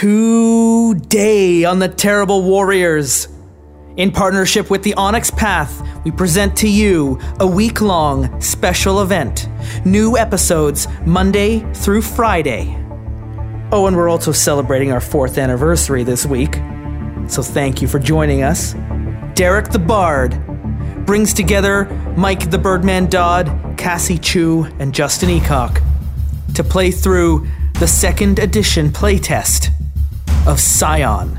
Today on the Terrible Warriors. In partnership with the Onyx Path, we present to you a week long special event. New episodes Monday through Friday. Oh, and we're also celebrating our fourth anniversary this week. So thank you for joining us. Derek the Bard brings together Mike the Birdman Dodd, Cassie Chu, and Justin Eacock to play through the second edition playtest of Scion.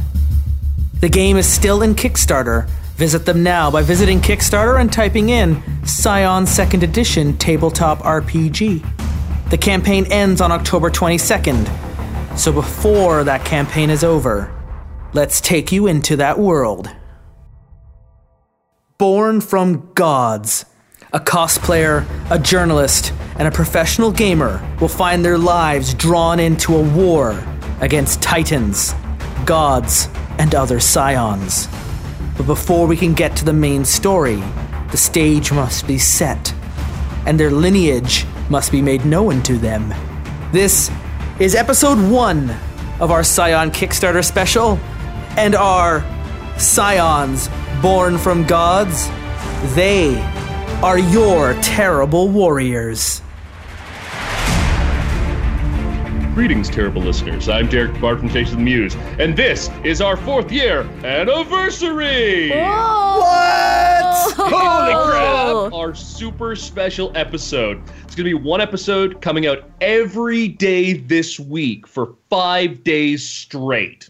The game is still in Kickstarter. Visit them now by visiting Kickstarter and typing in Scion Second Edition Tabletop RPG. The campaign ends on October 22nd, so before that campaign is over, let's take you into that world. Born from gods, a cosplayer, a journalist, and a professional gamer will find their lives drawn into a war against titans, gods, and other scions. But before we can get to the main story, the stage must be set, and their lineage must be made known to them. This is episode one of our Scion Kickstarter special, and our Scions born from gods, they are your terrible warriors. Greetings, terrible listeners. I'm Derek Bard from Chase of the Muse, and this is our fourth year anniversary! What? Holy crap! Our super special episode. It's going to be one episode coming out every day this week for five days straight.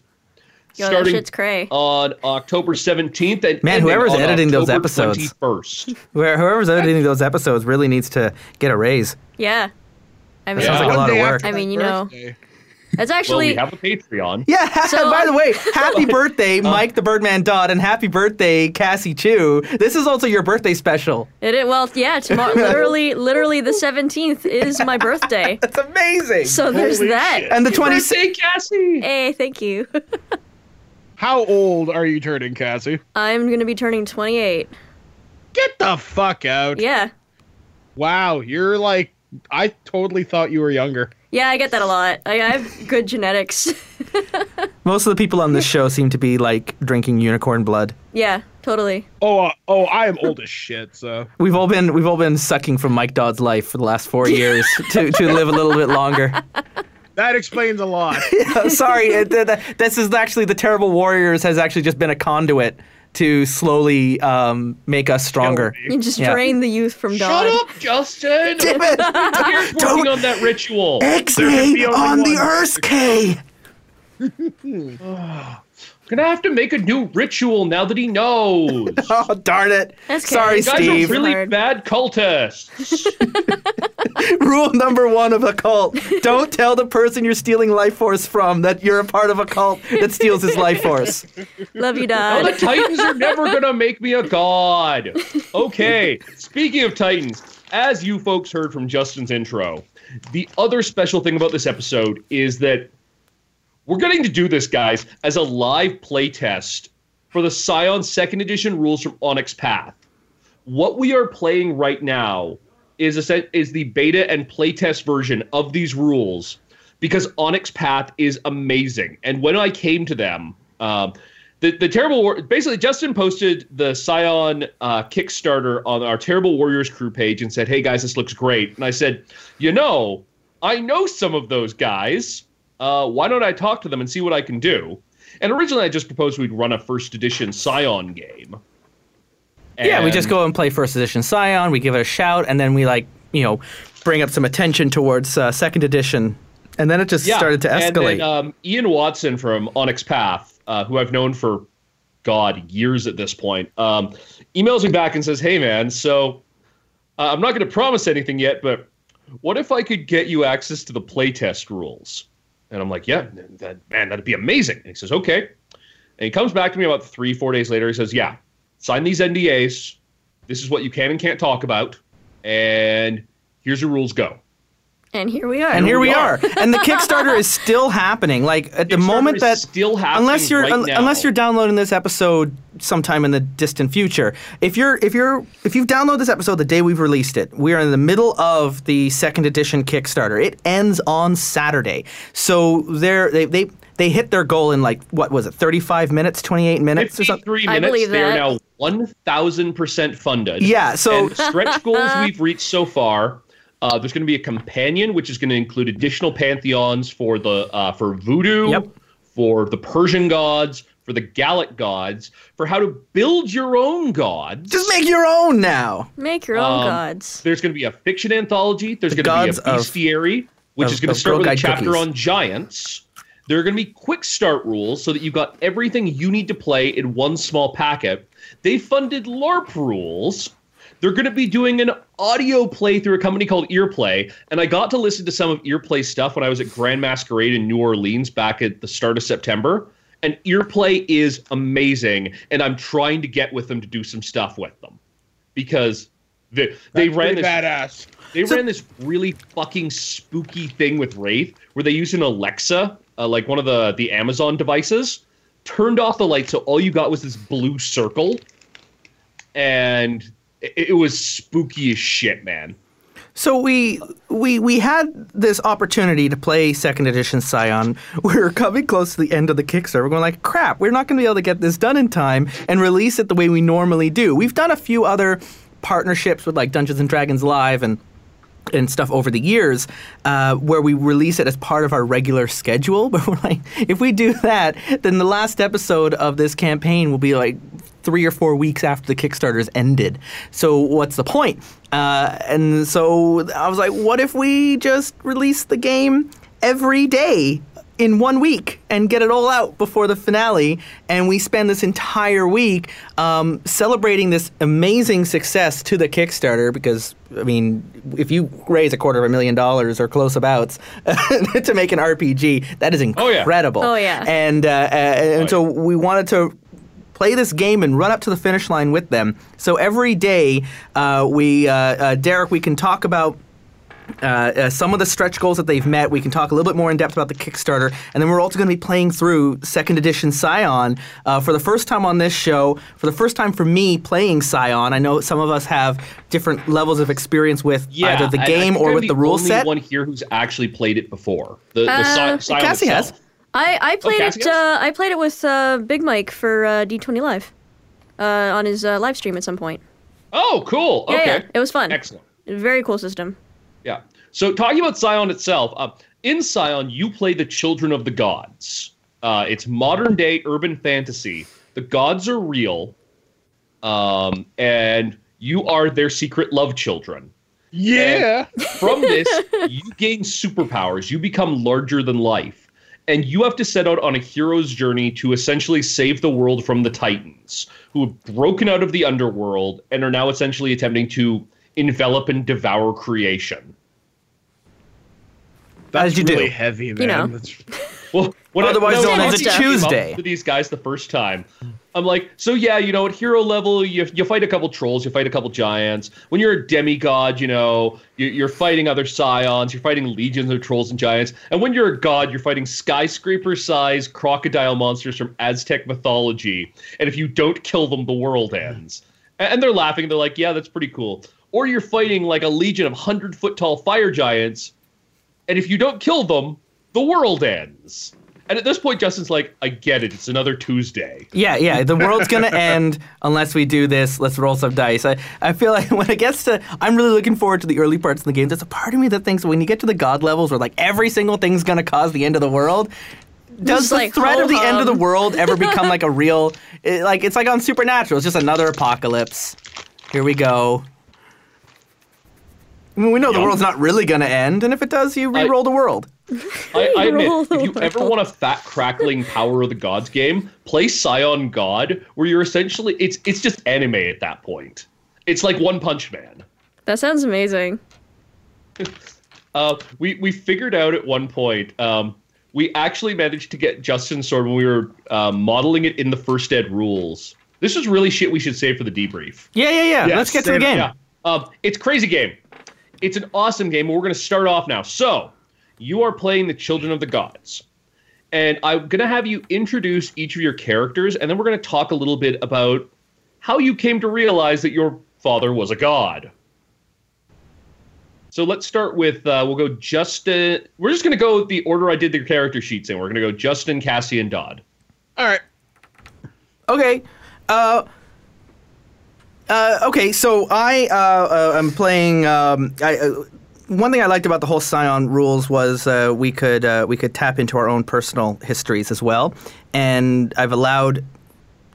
Yo, that shit's cray. on October 17th and Man, whoever's on editing those episodes. 21st. Whoever's editing those episodes really needs to get a raise. Yeah. I mean, sounds like a lot of work. I mean, you know, Birthday. it's well, actually we have a Patreon. Yeah. So- by the way, happy birthday, uh. Mike the Birdman Dodd, and happy birthday, Cassie Chu. This is also your birthday special. it. it well, yeah. Tomorrow, literally, literally, the seventeenth is my birthday. That's amazing. So there's Holy that. shit. and the Happy 20 birthday, Cassie! Hey, thank you. How old are you turning, Cassie? I'm gonna be turning twenty-eight. Get the fuck out. Yeah. Wow, you're like, I totally thought you were younger. Yeah, I get that a lot. I, I have good genetics. Most of the people on this show seem to be like drinking unicorn blood. yeah, totally. Oh, uh, oh, I am old as shit, so. We've all been we've all been sucking from Mike Dodd's life for the last four years to, to live a little bit longer. That explains a lot. Sorry, it, th- th- this is actually the Terrible Warriors has actually just been a conduit to slowly um, make us stronger. You just Yeah. drain the youth from Shut Dodd. up, Justin! Damn it! Here's working on that ritual. X-ray be only on the one. Earth K. Gonna have to make a new ritual now that he knows. Oh darn it! That's okay. Sorry, You guys Steve. are really Hard. bad cultists. Rule number one of a cult: don't tell the person you're stealing life force from that you're a part of a cult that steals his life force. Love you, Now the Titans are never gonna make me a god. Okay, speaking of Titans, as you folks heard from Justin's intro, the other special thing about this episode is that we're getting to do this, guys, as a live playtest for the Scion Second Edition rules from Onyx Path. What we are playing right now is a set, is the beta and playtest version of these rules because Onyx Path is amazing. And when I came to them, um, the the terrible war basically Justin posted the Scion uh, Kickstarter on our Terrible Warriors crew page and said, "Hey guys, this looks great." And I said, "You know, I know some of those guys. Uh, why don't I talk to them and see what I can do?" And originally, I just proposed we'd run a first edition Scion game. Yeah, we just go and play first edition Scion. We give it a shout, and then we like you know bring up some attention towards uh, second edition, and then it just started to And escalate. then, um, Ian Watson from Onyx Path, uh, who I've known for, God, years at this point, um, emails me back and says, Hey, man, so uh, I'm not going to promise anything yet, but what if I could get you access to the playtest rules? And I'm like, Yeah, that, man, that'd be amazing. And he says, Okay. And he comes back to me about three, four days later. He says, Yeah, sign these NDAs. This is what you can and can't talk about. And here's your rules go. And here we are. and here we we are. are. and the Kickstarter is still happening. Like at the moment that still happening unless you're right un- now. unless you're downloading this episode sometime in the distant future. If you're if you're if you've downloaded this episode the day we've released it, we are in the middle of the second edition Kickstarter. It ends on Saturday. So they're they they they hit their goal in like what was it, 35 minutes, 28 minutes or something? 53 I minutes. believe They're now 1,000% funded. Yeah, so- And stretch goals we've reached so far. Uh, there's going to be a companion, which is going to include additional pantheons for the uh, for voodoo, Yep. for the Persian gods, for the Gallic gods, for how to build your own gods. Just make your own now. Make your own Um, gods. There's going to be a fiction anthology. There's going to be a of- bestiary, which of- is going to start with a chapter cookies. on giants. There are going to be quick start rules so that you've got everything you need to play in one small packet. They funded LARP rules. They're going to be doing an audio play through a company called Earplay, and I got to listen to some of Earplay stuff when I was at Grand Masquerade in New Orleans back at the start of September. And Earplay is amazing, and I'm trying to get with them to do some stuff with them because they they ran this badass. they ran this really fucking spooky thing with Wraith where they used an Alexa, uh, like one of the the Amazon devices, turned off the light, so all you got was this blue circle, and it, it was spooky as shit, man. So we we we had this opportunity to play second edition Scion. We were coming close to the end of the Kickstarter. We're going like, crap, we're not going to be able to get this done in time and release it the way we normally do. We've done a few other partnerships with like Dungeons and Dragons Live and and stuff over the years uh, where we release it as part of our regular schedule. But we're like, if we do that, then the last episode of this campaign will be like three or four weeks after the Kickstarter's ended. So what's the point? Uh, and so I was like, what if we just release the game every day? In one week and get it all out before the finale, and we spend this entire week um, celebrating this amazing success to the Kickstarter. Because I mean, if you raise a quarter of a million dollars or close abouts to make an RPG, that is incredible. Oh, yeah. incredible. Oh, yeah. And uh, uh, and so we wanted to play this game and run up to the finish line with them. So every day, uh, we uh, uh, Derek, we can talk about. Uh, uh, some of the stretch goals that they've met. We can talk a little bit more in depth about the Kickstarter, and then we're also going to be playing through Second Edition Scion uh, for the first time on this show. For the first time for me playing Scion, I know some of us have different levels of experience with Yeah, either the I- I game think or with the rule only set. one here who's actually played it before. The, the Uh, Sci- Scion Cassie has. Itself. I, I played Cassie it. Uh, I played it with uh, Big Mike for uh, D20 Live uh, on his uh, live stream at some point. Oh, cool. Yeah, okay. yeah, it was fun. Excellent. Very cool system. Yeah. So talking about Scion itself, uh, in Scion you play the children of the gods. Uh, it's modern day urban fantasy. The gods are real, um, and you are their secret love children. Yeah. From this, you gain superpowers. You become larger than life. And you have to set out on a hero's journey to essentially save the world from the Titans, who have broken out of the underworld and are now essentially attempting to envelop and devour creation. That's As you really do. heavy, man. You know. That's, Well, when Otherwise known as a Tuesday. To these guys the first time, I'm like, so yeah, you know, at hero level, you you fight a couple trolls, you fight a couple giants. When you're a demigod, you know, you- you're fighting other scions, you're fighting legions of trolls and giants. And when you're a god, you're fighting skyscraper-sized crocodile monsters from Aztec mythology. And if you don't kill them, the world mm-hmm. ends. And they're laughing. They're like, yeah, that's pretty cool. Or you're fighting like a legion of hundred-foot tall fire giants and if you don't kill them, the world ends. And at this point, Justin's like, I get it. It's another Tuesday. Yeah, yeah. The world's gonna end unless we do this. Let's roll some dice. I, I feel like when it gets to, I'm really looking forward to the early parts of the game. There's a part of me that thinks when you get to the god levels where like every single thing's gonna cause the end of the world. Does Just the like, threat of the end of the world ever become like a real, it, like it's like on Supernatural? It's just another apocalypse. Here we go. I mean, we know the world's not really gonna end, and if it does, you re-roll the world. I, I admit, if you ever want a fat, crackling Power of the Gods game, play Scion God, where you're essentially it's it's just anime at that point. It's like One Punch Man. That sounds amazing. Uh, we we figured out at one point. Um, we actually managed to get Justin's sword when we were uh, modeling it in the first ed rules. This is really shit we should save for the debrief. Yeah, yeah, yeah. Yeah, Let's get to the same- game. Yeah. Um, it's crazy game. It's an awesome game. and We're going to start off now. So, you are playing the Children of the Gods. And I'm going to have you introduce each of your characters, and then we're going to talk a little bit about how you came to realize that your father was a god. So let's start with uh, we'll go Justin. We're just gonna go the order I did the character sheets in. We're gonna go Justin, Cassie, and Dodd. All right. Okay. Uh. Uh, okay, so I uh, uh, am playing. Um, I, uh, one thing I liked about the whole Scion rules was uh, we could uh, we could tap into our own personal histories as well, and I've allowed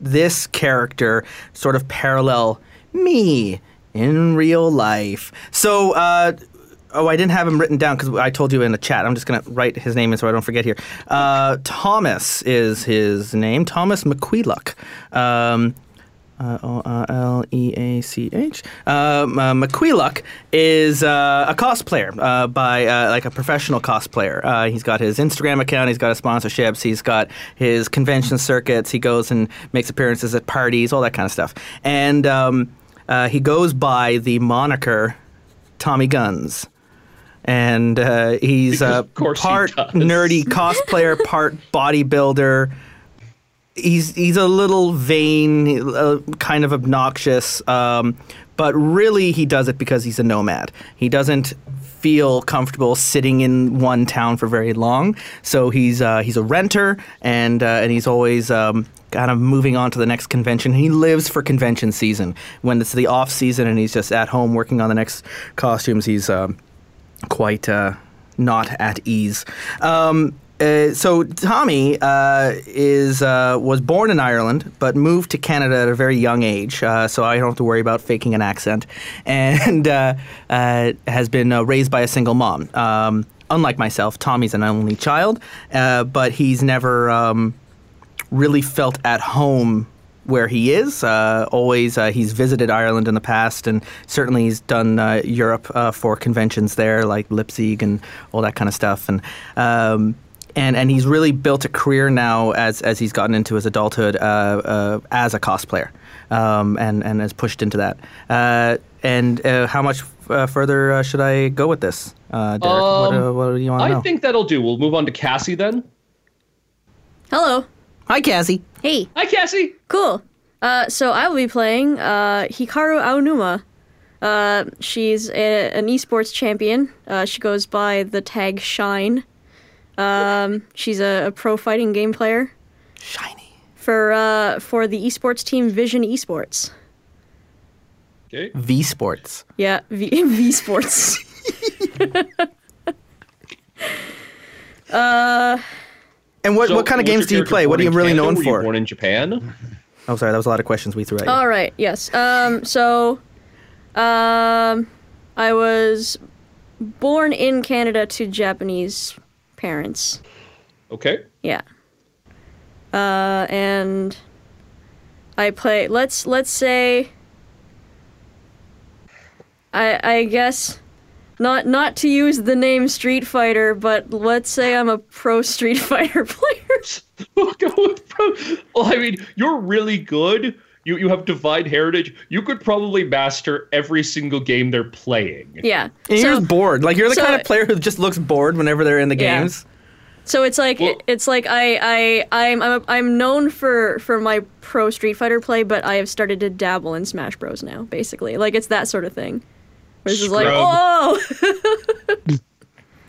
this character sort of parallel me in real life. So, uh, oh, I didn't have him written down because I told you in the chat. I'm just going to write his name in so I don't forget here. Uh, Thomas is his name. Thomas McQueeluck. Um, uh, O R L E A C H. Um, uh, McQueeluck is uh, a cosplayer uh, by uh, like a professional cosplayer. Uh, he's got his Instagram account. He's got his sponsorships. He's got his convention circuits. He goes and makes appearances at parties, all that kind of stuff. And um, uh, he goes by the moniker Tommy Guns. And uh, he's Because uh, part nerdy cosplayer, part bodybuilder he's he's a little vain, uh, kind of obnoxious, um, but really he does it because he's a nomad. He doesn't feel comfortable sitting in one town for very long, so he's uh, he's a renter and uh, and he's always. Um, Kind of moving on to the next convention. He lives for convention season. When it's the off season and he's just at home working on the next costumes, he's um, quite uh, not at ease. Um, uh, so Tommy uh, is uh, was born in Ireland, but moved to Canada at a very young age. Uh, so I don't have to worry about faking an accent, and uh, uh, has been raised by a single mom. Um, unlike myself, Tommy's an only child, but he's never um, really felt at home where he is. Uh, always, uh, he's visited Ireland in the past, and certainly he's done uh, Europe for conventions there, like Leipzig and all that kind of stuff. And um, and and he's really built a career now as as he's gotten into his adulthood uh, uh, as a cosplayer, um, and and has pushed into that. Uh, and uh, how much uh, further uh, should I go with this, uh, Derek? what, uh, Um, what do you want to I know? think that'll do. We'll move on to Cassie then. Hello. Hi, Cassie. Hey. Hi, Cassie. Cool. Uh, so I will be playing uh, Hikaru Aonuma. Uh, she's a, an esports champion. Uh, she goes by the tag Shine. Um, she's a, a pro fighting game player Shiny. for uh, for the esports team Vision Esports. Okay. V Sports. Yeah, V, v Sports. And what, So what kind of games do you play? What are you really Canada? known Were you for? born in Japan. Oh, sorry, that was a lot of questions we threw at you. All right. Yes. Um. So, um, I was born in Canada to Japanese parents. Okay. Yeah. Uh, and I play. Let's let's say. I I guess, not not to use the name Street Fighter, but let's say I'm a pro Street Fighter player. We'll go with pro. Well, I mean, you're really good. You you have divine heritage. You could probably master every single game they're playing. yeah. And So- you're bored. Like you're the so- kind of player who just looks bored whenever they're in the Yeah. games. So it's like Well- it's like I I I'm I'm I'm known for for my pro Street Fighter play, but I have started to dabble in Smash Bros now. Basically, like it's that sort of thing. Which is like, oh,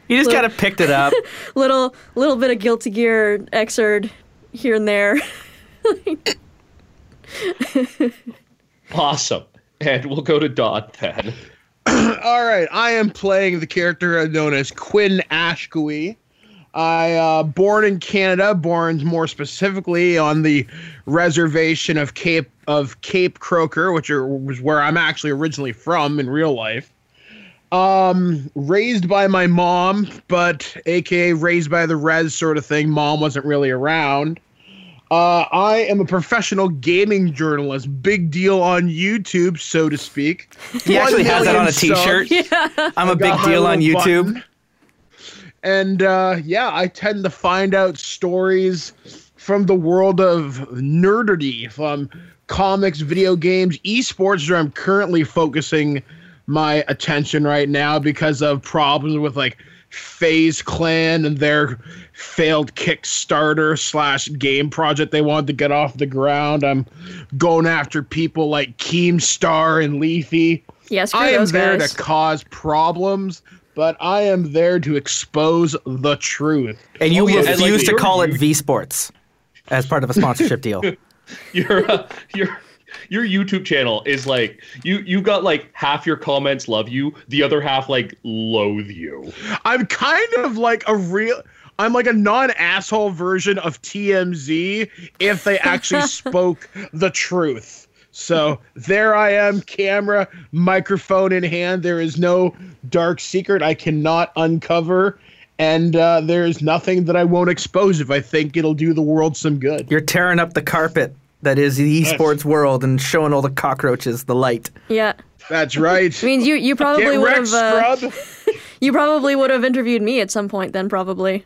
You just kind of picked it up. little little bit of Guilty Gear Xrd here and there. Awesome. And we'll go to Dodd then. All right, I am playing the character known as Quinn Ashkui. I uh, born in Canada, born more specifically on the reservation of Cape of Cape Croker, which are, was where I'm actually originally from in real life. Um, raised by my mom, but AKA raised by the res sort of thing. Mom wasn't really around. Uh, I am a professional gaming journalist. Big deal on YouTube, so to speak. He actually has that on a million T-shirt. subs. I'm a big deal on YouTube. button. And uh, yeah, I tend to find out stories from the world of nerdity, from comics, video games, esports, where I'm currently focusing my attention right now because of problems with like FaZe Clan and their failed Kickstarter slash game project they wanted to get off the ground. I'm going after people like Keemstar and Leafy. Yes, yeah, I am those there guys. to cause problems, but I am there to expose the truth. And you Oh, yeah, like, refuse to call it V Sports as part of a sponsorship deal. your uh, your your YouTube channel is like you you got like half your comments love you, the other half like loathe you. I'm kind of like a real. I'm like a non-asshole version of TMZ if they actually spoke the truth. So there I am, camera, microphone in hand. There is no dark secret I cannot uncover, and uh, there is nothing that I won't expose if I think it'll do the world some good. You're tearing up the carpet that is the esports world and showing all the cockroaches the light. Yeah. That's right. I mean, you you probably would have uh, you probably would have interviewed me at some point then probably.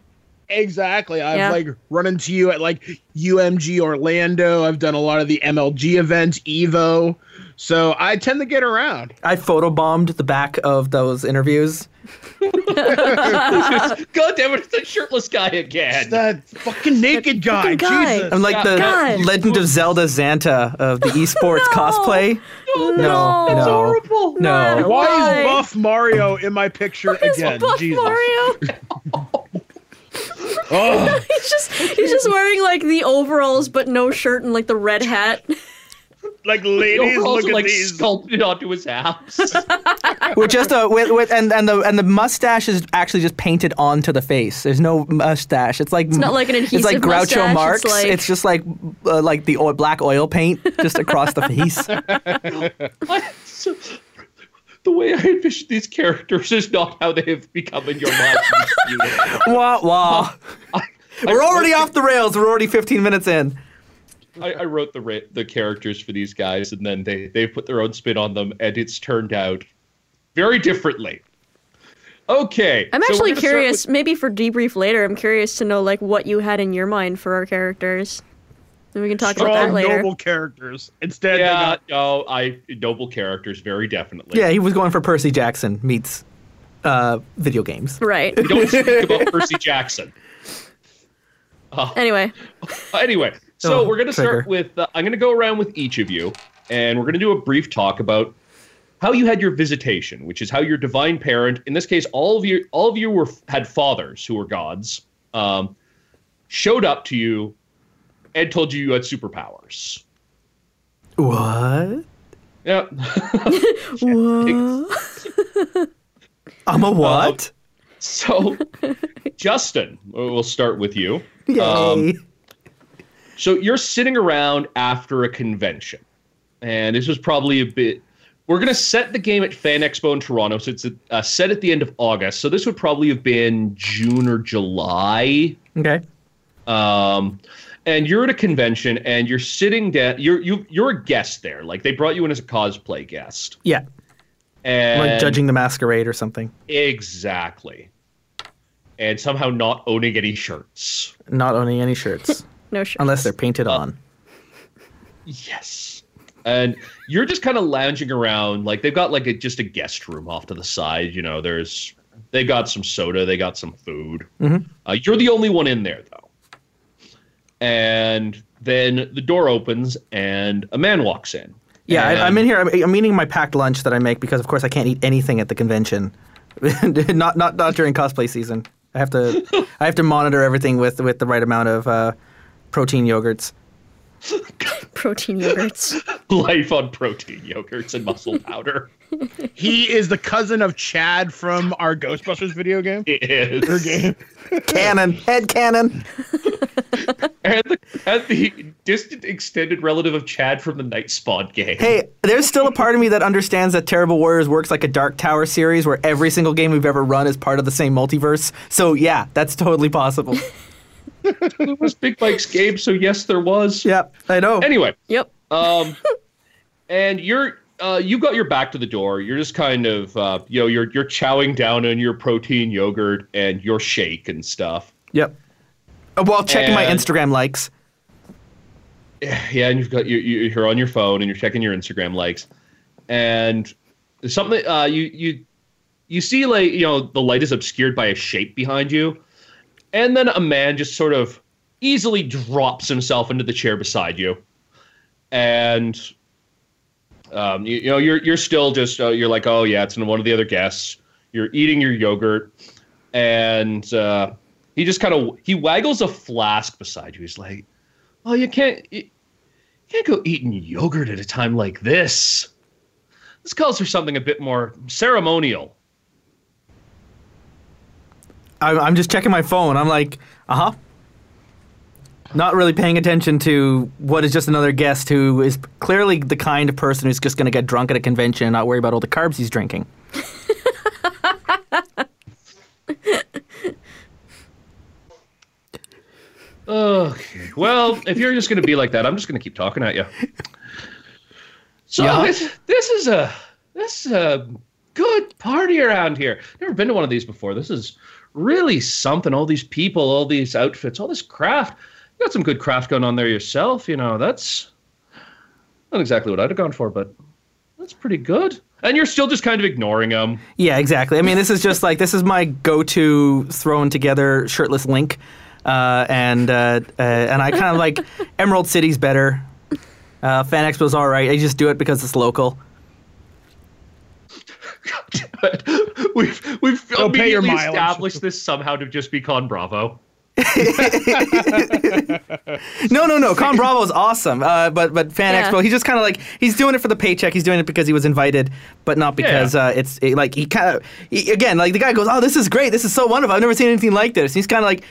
Exactly. I've Yeah. like run into you at like UMG Orlando. I've done a lot of the MLG events, Evo. So I tend to get around. I photobombed the back of those interviews. God damn it, it's the shirtless guy again. That fucking naked guy. fucking guy. Jesus. I'm like Yeah. the God. Legend of Zelda Xanta of the esports cosplay. No, No. no, horrible. no. No. Why Why? is Buff Mario in my picture again? Buff Jesus. Mario. Oh, He's just he's just wearing like the overalls but no shirt and like the red hat. Like ladies, overalls look are at like these. sculpted onto his house. With just a with, with and and the and the mustache is actually just painted onto the face. There's no mustache. It's like it's not like an adhesive. It's like adhesive Groucho mustache, it's Marx. It's, like- just like uh, like the oil, black oil paint just across the face. The way I envision these characters is not how they have become in your mind. wah wah. We're already off the rails. We're already 15 minutes in. I, I wrote the ra- the characters for these guys, and then they they put their own spin on them, and it's turned out very differently. Okay, I'm so actually gonna curious, with- maybe for debrief later, I'm curious to know like what you had in your mind for our characters. And we can talk about that Strong, later. noble characters. Instead, they yeah, got no, I noble characters very definitely. Yeah, he was going for Percy Jackson meets uh, video games. Right. We don't speak about Percy Jackson. Anyway, Anyway, so Oh, we're going to start with uh, I'm going to go around with each of you, and we're going to do a brief talk about how you had your visitation, which is how your divine parent, in this case, all of you, all of you were had fathers who were gods, um, showed up to you and told you you had superpowers. What? Yeah. What? I'm a what? so, Justin, we'll start with you. Yay. um, So you're sitting around after a convention, and this was probably a bit. We're gonna set the game at Fan Expo in Toronto, so it's uh, set at the end of August. So this would probably have been June or July. okay. Um, and you're at a convention, and you're sitting down. You're you you're a guest there. Like they brought you in as a cosplay guest, Yeah. and Like judging the masquerade or something. exactly. And somehow not owning any shirts. Not owning any shirts. No shit. unless they're painted on. Yes. And you're just kind of lounging around. Like they've got like a just a guest room off to the side. You know, there's they got some soda, they got some food. Mhm. Uh, you're the only one in there though. And then the door opens and a man walks in. Yeah, I, I'm in here. I'm, I'm eating my packed lunch that I make because, of course, I can't eat anything at the convention. not not not during cosplay season. I have to I have to monitor everything with with the right amount of uh, protein yogurts. Protein yogurts. life on protein yogurts and muscle powder. he is the cousin of Chad from our Ghostbusters video game. It is. Game. Canon, head canon. And the, and the distant extended relative of Chad from the Night Spawn game. Hey, there's still a part of me that understands that Terrible Warriors works like a Dark Tower series where every single game we've ever run is part of the same multiverse. So yeah, that's totally possible. There was Big Mike's game, so yes, there was. yep, I know. Anyway, Yep. um, and you're uh, you got your back to the door. You're just kind of uh, you know you're you're chowing down on your protein yogurt and your shake and stuff. Yep. Uh, While checking my Instagram likes. Yeah, and you've got you you- you're on your phone and you're checking your Instagram likes, and something uh, you you you see like you know the light is obscured by a shape behind you, and then a man just sort of easily drops himself into the chair beside you, and um, you, you know you're you're still just uh, you're like oh yeah it's one of the other guests. You're eating your yogurt, and uh, he just kind of he waggles a flask beside you. He's like, oh you can't you can't go eating yogurt at a time like this. This calls for something a bit more ceremonial. I'm, I'm just checking my phone. I'm like, uh huh. Not really paying attention to what is just another guest who is clearly the kind of person who's just going to get drunk at a convention and not worry about all the carbs he's drinking. Okay. Well, if you're just going to be like that, I'm just going to keep talking at you. So Yeah. this, this is a this is a good party around here. Never been to one of these before. This is really something. All these people, all these outfits, all this craft. You got some good craft going on there yourself. You know, that's not exactly what I'd have gone for, but that's pretty good. And you're still just kind of ignoring them. Yeah, exactly. I mean, this is just like this is my go-to thrown together shirtless link, uh, and uh, uh, and I kind of like Emerald City's better. Uh, Fan Expo's all right. I just do it because it's local. we've we've Go pay your immediately established this somehow to just be Con Bravo. No, no, no. Con Bravo is awesome. Uh, but but Fan Yeah. Expo, he's just kind of like he's doing it for the paycheck. He's doing it because he was invited, but not because uh, it's it, like he kind of again like the guy goes, "Oh, this is great. This is so wonderful. I've never seen anything like this." He's kind of like.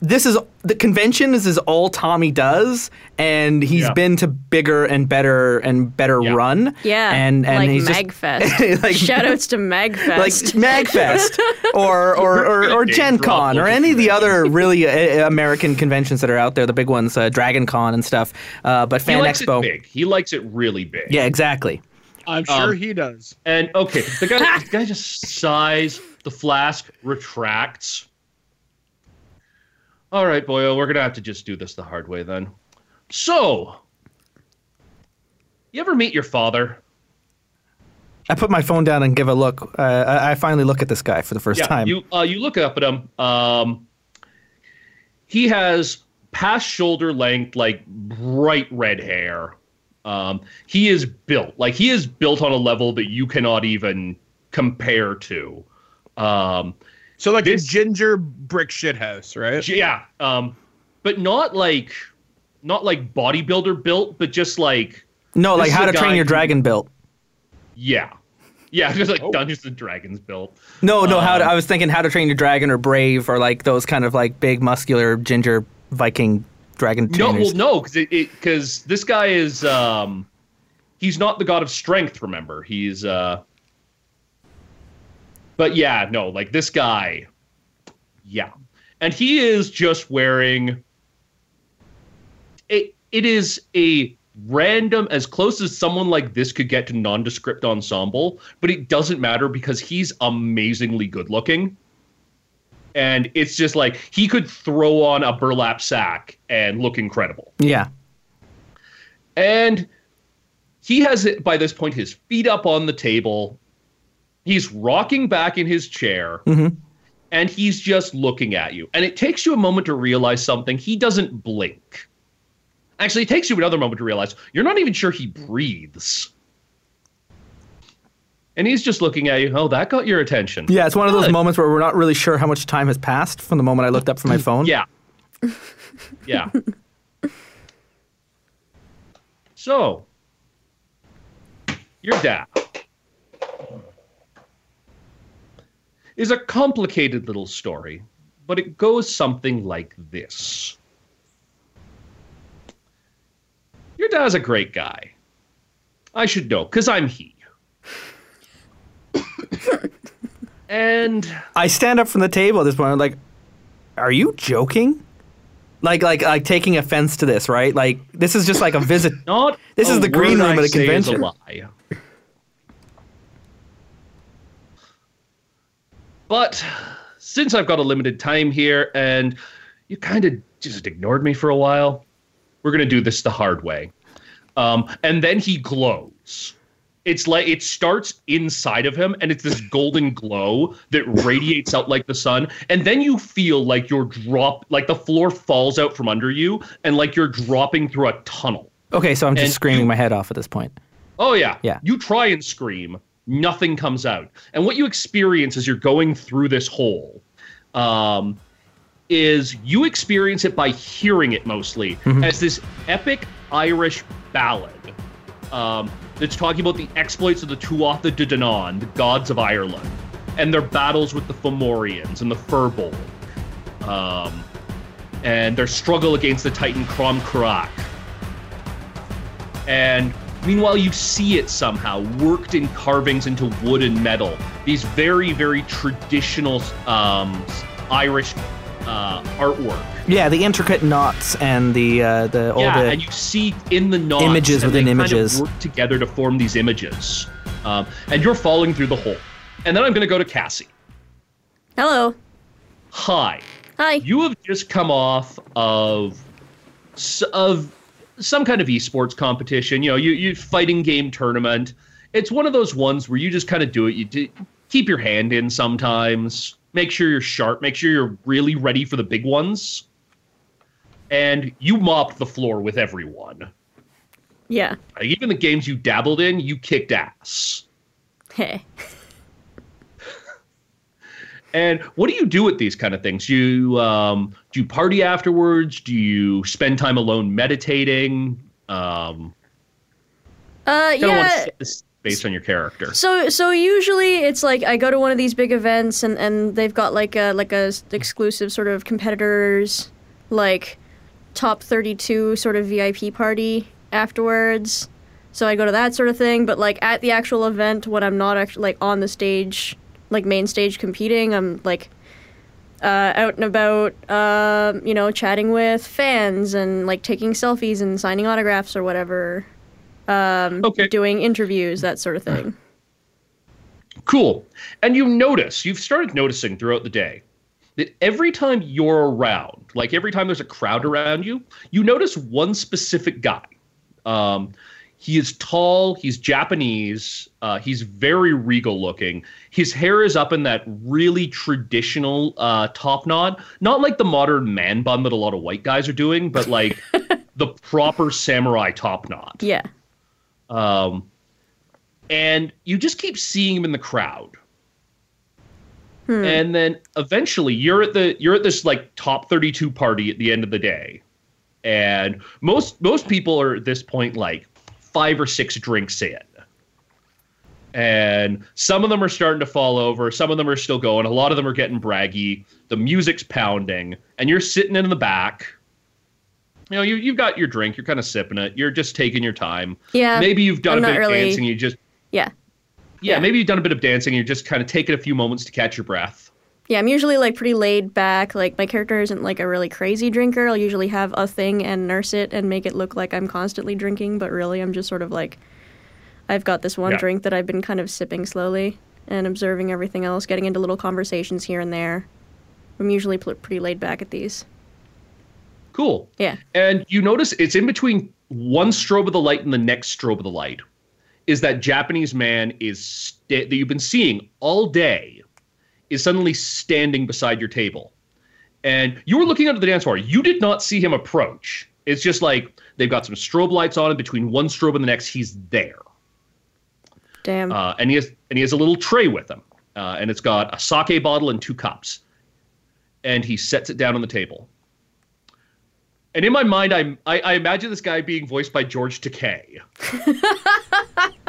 This is the convention. This is all Tommy does, and he's Yeah. been to bigger and better and better Yeah. run. Yeah, and and like he's just- Magfest. like- Shoutouts to Magfest. like Magfest or or, or, or Name Gen Con or any of the other really uh, American conventions that are out there, the big ones, uh, Dragon Con and stuff. Uh, but He Fan likes Expo, it big. He likes it really big. yeah, exactly. I'm sure Um, he does. And okay, the guy the guy just sighs, the flask retracts. All right, Boyle, we're gonna have to just do this the hard way then. So, you ever meet your father? I put my phone down and give a look. Uh, I, I finally look at this guy for the first time. You uh, you look up at him. Um, he has past shoulder length, like bright red hair. Um, he is built like he is built on a level that you cannot even compare to. Um, So like this- a ginger brick shit house, right? yeah, um, but not like not like bodybuilder built, but just like no, like How to Train guy Your who- Dragon built. yeah, yeah, just like Oh. Dungeons and Dragons built. No, no. how to, Um, I was thinking How to Train Your Dragon or Brave or like those kind of like big muscular ginger Viking dragon No, trainers. well, no, because it because this guy is um, he's not the god of strength. Remember, he's uh, but yeah, no, like this guy, yeah, and he is just wearing it. It is a random, as close as someone like this could get to nondescript ensemble, but it doesn't matter because he's amazingly good looking. And it's just like he could throw on a burlap sack and look incredible. Yeah. And he has, by this point, his feet up on the table. He's rocking back in his chair. Mhm. And he's just looking at you. And it takes you a moment to realize something. He doesn't blink. Actually, it takes you another moment to realize you're not even sure he breathes. And he's just looking at you. Oh, that got your attention. Yeah, it's one of those moments where we're not really sure how much time has passed from the moment I looked up from my phone. Yeah. Yeah. so, your dad is a complicated little story, but it goes something like this. Your dad's a great guy. I should know, because I'm he. and I stand up from the table at this point. I'm like, "Are you joking? Like, like, like taking offense to this, right? Like, this is just like a visit. Not This a is the green room I at a say is convention. lie. But since I've got a limited time here and you kind of just ignored me for a while, we're gonna do this the hard way. Um, and then he glows. it's like it starts inside of him and it's this golden glow that radiates out like the sun and then you feel like you're drop like the floor falls out from under you and like you're dropping through a tunnel Okay, so I'm just And screaming you- my head off at this point. oh yeah Yeah. you try and scream nothing comes out and what you experience as you're going through this hole um, is you experience it by hearing it mostly as this epic irish ballad um, that's talking about the exploits of the Tuatha De Danann, the gods of Ireland, and their battles with the Fomorians and the Fir Bolg, um, and their struggle against the Titan Crom Cruach. And meanwhile, you see it somehow worked in carvings into wood and metal. These very, very traditional um, Irish uh, artwork. Yeah, the intricate knots and the uh, the all yeah, the and you see in the knots Images and within they images. kind of work together to form these images, um, and you're falling through the hole. And then I'm going to go to Cassie. Hello. Hi, Hi. you have just come off of s- of some kind of esports competition. You know, you you fighting game tournament. It's one of those ones where you just kind of do it. You do, keep your hand in sometimes. Make sure you're sharp. Make sure you're really ready for the big ones. And you mopped the floor with everyone. Yeah. Like, even the games you dabbled in, you kicked ass. Hey. And what do you do with these kind of things? You um, do you party afterwards? Do you spend time alone meditating? Um, Uh, kind want to yeah. based on your character. So so usually it's like I go to one of these big events and and they've got like a like a exclusive sort of competitors like top 32 sort of VIP party afterwards. So I go to that sort of thing, but like at the actual event when I'm not actually like on the stage, like main stage competing, I'm like uh, out and about, um, you know, chatting with fans and like taking selfies and signing autographs or whatever. Um, Okay. Doing interviews, that sort of thing. Cool. And you notice, you've started noticing throughout the day that every time you're around, like every time there's a crowd around you, you notice one specific guy. Um, he is tall, he's Japanese, uh, he's very regal looking. His hair is up in that really traditional uh, top knot, not like the modern man bun that a lot of white guys are doing, but like the proper samurai top knot. Yeah. Um, and you just keep seeing him in the crowd. And then eventually you're at the you're at this like top 32 party at the end of the day. And most most people are at this point like five or six drinks in. And some of them are starting to fall over, some of them are still going, a lot of them are getting braggy, the music's pounding, and you're sitting in the back. You know, you you've got your drink, you're kind of sipping it, you're just taking your time. Yeah. Maybe you've done I'm a bit really- of dancing. You just Yeah. yeah, Yeah. maybe you've done a bit of dancing. And you're just kind of taking a few moments to catch your breath. Yeah, I'm usually like pretty laid back. Like my character isn't like a really crazy drinker. I'll usually have a thing and nurse it and make it look like I'm constantly drinking, but really I'm just sort of like I've got this one Yeah. drink that I've been kind of sipping slowly and observing everything else, getting into little conversations here and there. I'm usually pl- pretty laid back at these. Cool. Yeah. And you notice it's in between one strobe of the light and the next strobe of the light. Is that Japanese man is sta- that you've been seeing all day is suddenly standing beside your table, and you were looking under the dance floor. You did not see him approach. It's just like they've got some strobe lights on, and between one strobe and the next, he's there. Damn. uh, and he has and he has a little tray with him, uh, and it's got a sake bottle and two cups, and he sets it down on the table. And in my mind, I I, I imagine this guy being voiced by George Takei,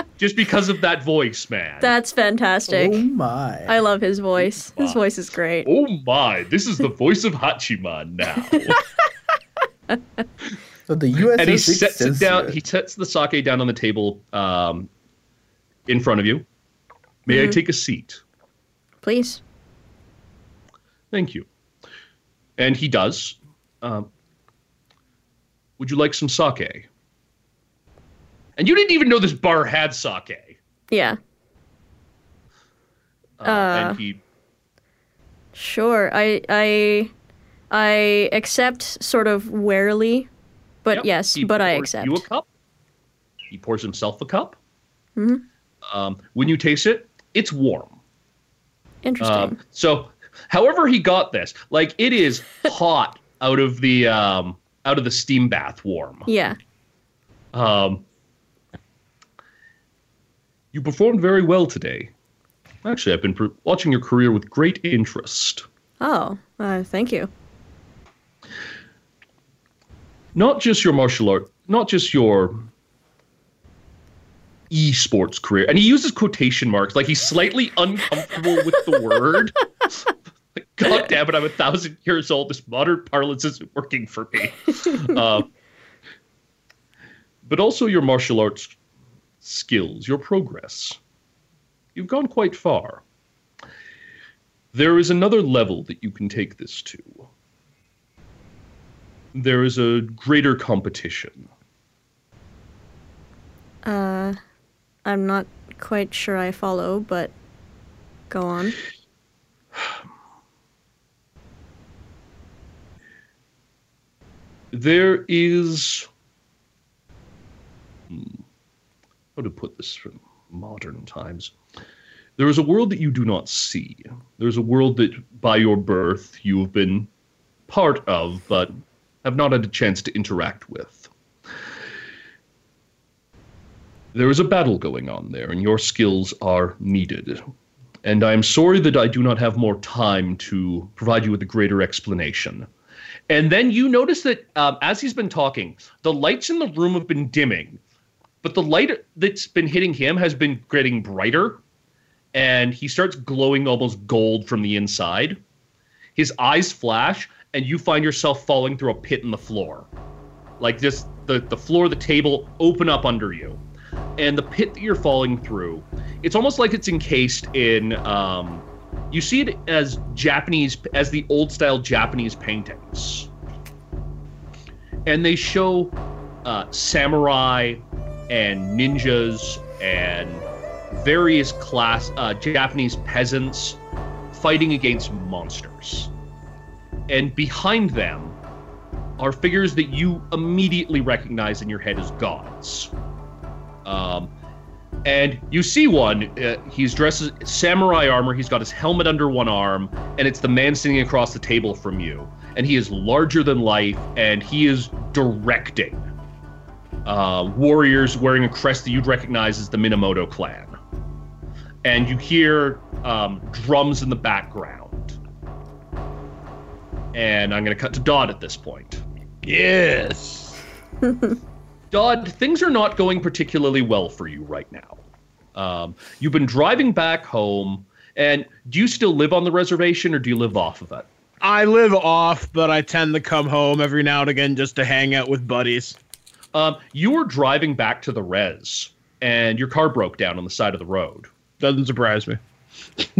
just because of that voice, man. That's fantastic. Oh my. I love his voice. His voice is great. oh my! This is the voice of Hachiman now. so the USS and he sets it down. Censored. He sets the sake down on the table um, in front of you. May I take a seat? Please. Thank you. And he does. Um, would you like some sake? And you didn't even know this bar had sake. Yeah. Uh, Uh. and he Sure. I I I accept sort of warily, but yep, yes, he but I accept. You a cup. He pours himself a cup. Mhm. Um, when you taste it, it's warm. Interesting. Um, so, however he got this, like it is hot out of the um, out of the steam bath, warm. yeah. Um, you performed very well today. Actually, I've been pr- watching your career with great interest. Oh, uh, thank you. Not just your martial art, not just your esports career. And he uses quotation marks, like he's slightly uncomfortable with the word. God damn it, I'm a thousand years old. This modern parlance isn't working for me. Uh, but also your martial arts skills, your progress. You've gone quite far. There is another level that you can take this to. There is a greater competition. Uh, I'm not quite sure I follow, but go on. There is. Hmm, how to put this from modern times? There is a world that you do not see. There's a world that, by your birth, you have been part of, but have not had a chance to interact with. There is a battle going on there, and your skills are needed. And I am sorry that I do not have more time to provide you with a greater explanation. And then you notice that um, as he's been talking, the lights in the room have been dimming, but the light that's been hitting him has been getting brighter, and he starts glowing almost gold from the inside. His eyes flash, and you find yourself falling through a pit in the floor. Like just the, the floor the table open up under you. And the pit that you're falling through, it's almost like it's encased in um, you see it as Japanese, as the old style Japanese paintings. And they show uh, samurai and ninjas and various class uh, Japanese peasants fighting against monsters. And behind them are figures that you immediately recognize in your head as gods. Um, and you see one. Uh, he's dressed as samurai armor. He's got his helmet under one arm, and it's the man sitting across the table from you. And he is larger than life, and he is directing uh, warriors wearing a crest that you'd recognize as the Minamoto clan. And you hear um, drums in the background. And I'm going to cut to Dodd at this point. Yes. Dodd, things are not going particularly well for you right now. Um, you've been driving back home, and do you still live on the reservation or do you live off of it? I live off, but I tend to come home every now and again just to hang out with buddies. Um, you were driving back to the res, and your car broke down on the side of the road. Doesn't surprise me.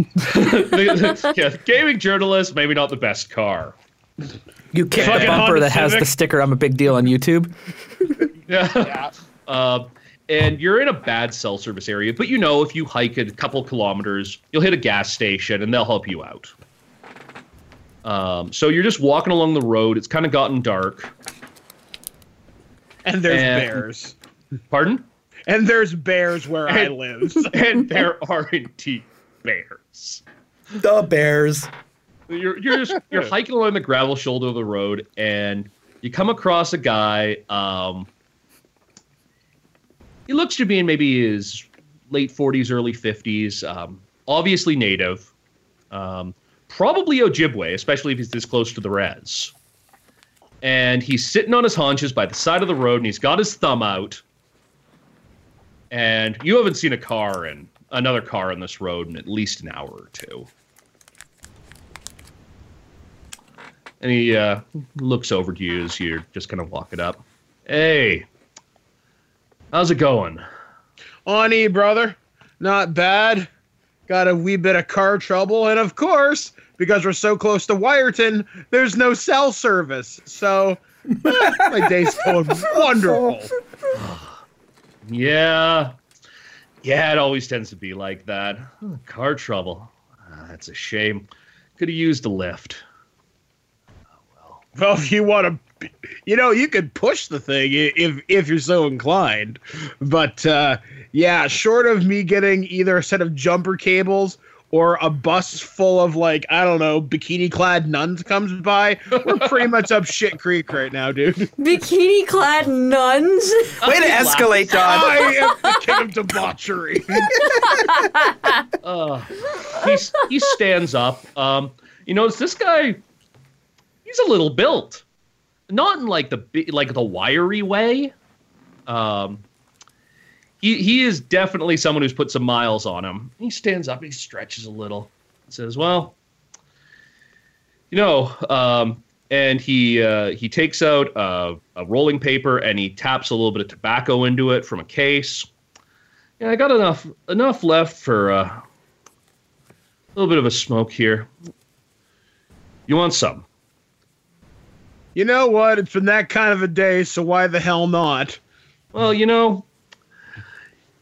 yeah, gaming journalist, maybe not the best car. You kick the bumper that has the sticker "I'm a big deal" on YouTube. Yeah. Uh, and you're in a bad cell service area, but you know if you hike a couple kilometers, you'll hit a gas station and they'll help you out. Um, so you're just walking along the road. It's kind of gotten dark. And there's And- bears. Pardon? And there's bears where I live. and there are indeed bears. The Bears. You're you're just you're hiking along the gravel shoulder of the road, and you come across a guy. Um, he looks to be in maybe his late 40s, early 50s. Um, obviously native. Um, probably Ojibwe, especially if he's this close to the res. And he's sitting on his haunches by the side of the road, and he's got his thumb out. And you haven't seen a car in another car on this road in at least an hour or two. And he uh, looks over to you as you're just kind of walking up. Hey, how's it going? On E, brother. Not bad. Got a wee bit of car trouble. And of course, because we're so close to Wiarton, there's no cell service. So eh, my day's going wonderful. Yeah, yeah, it always tends to be like that. Huh, Car trouble. Ah, that's a shame. Could have used a lift. Well, if you want to you know, you could push the thing if if you're so inclined. But uh, yeah, short of me getting either a set of jumper cables or a bus full of like I don't know bikini clad nuns comes by, we're pretty much up shit creek right now, dude. Bikini clad nuns. Way to escalate, Don. I am the king of debauchery. Uh, he's, he stands up. Um, you notice this guy, he's a little built, not in like the like the wiry way. Um, he he is definitely someone who's put some miles on him. He stands up, he stretches a little, says, "Well, you know," um, and he uh, he takes out a, a rolling paper and he taps a little bit of tobacco into it from a case. Yeah, I got enough enough left for uh, a little bit of a smoke here. You want some? You know what? It's been that kind of a day, so why the hell not? Well, you know,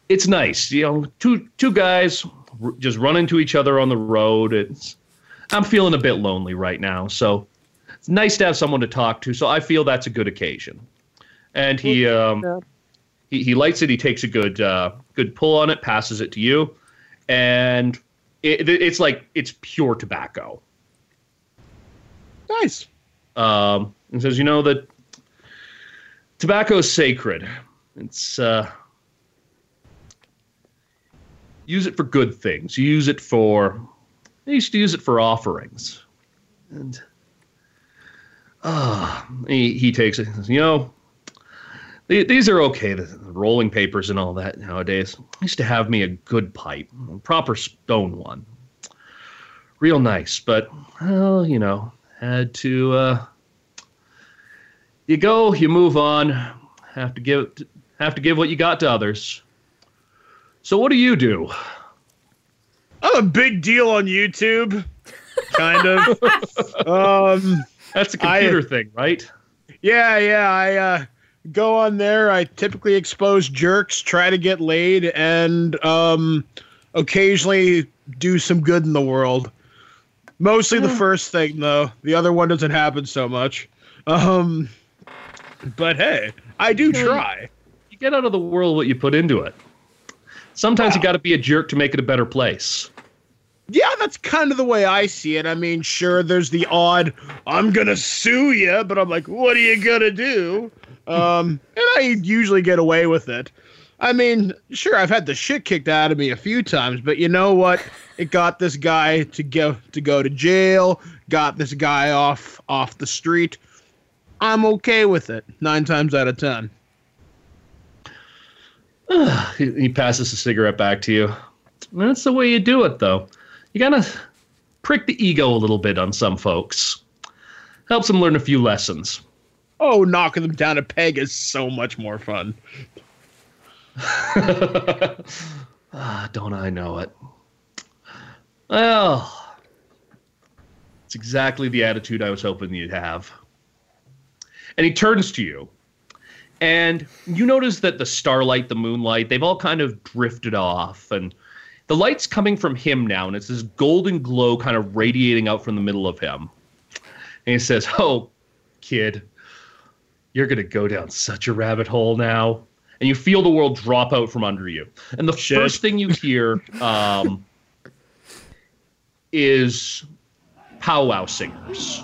it's nice. You know, two two guys r- just run into each other on the road. It's I'm feeling a bit lonely right now, so it's nice to have someone to talk to. So I feel that's a good occasion. And he um, he, he lights it. He takes a good uh, good pull on it, passes it to you, and it, it's like it's pure tobacco. Nice. Um, and says, "You know that tobacco is sacred. It's uh, use it for good things. Use it for. I used to use it for offerings, and ah, he he takes it. says, You know, the- these are okay. The rolling papers and all that nowadays. Used to have me a good pipe, a proper stone one, real nice. But well, you know, had to." Uh, you go, you move on. Have to give have to give what you got to others. So what do you do? I'm a big deal on YouTube, kind of. um, That's a computer thing, right? yeah, yeah. I uh, go on there. I typically expose jerks, try to get laid, and um, occasionally do some good in the world. Mostly the first thing, though. The other one doesn't happen so much. Um, but hey, I do try. You get out of the world what you put into it. Sometimes you got to be a jerk to make it a better place. Yeah, that's kind of the way I see it. I mean, sure, there's the odd, I'm gonna sue you, but I'm like, what are you gonna do? Um, and I usually get away with it. I mean, sure, I've had the shit kicked out of me a few times, but you know what? It got this guy to go to go to jail, got this guy off off the street. I'm okay with it nine times out of ten. He, he passes the cigarette back to you. That's the way you do it, though. You gotta prick the ego a little bit on some folks. Helps them learn a few lessons. Oh, knocking them down a peg is so much more fun. Ah, don't I know it? Well, it's exactly the attitude I was hoping you'd have. And he turns to you, and you notice that the starlight, the moonlight, they've all kind of drifted off, and the light's coming from him now, and it's this golden glow kind of radiating out from the middle of him. And he says, Oh, kid, you're going to go down such a rabbit hole now. And you feel the world drop out from under you. And the Shit. first thing you hear um, is powwow singers.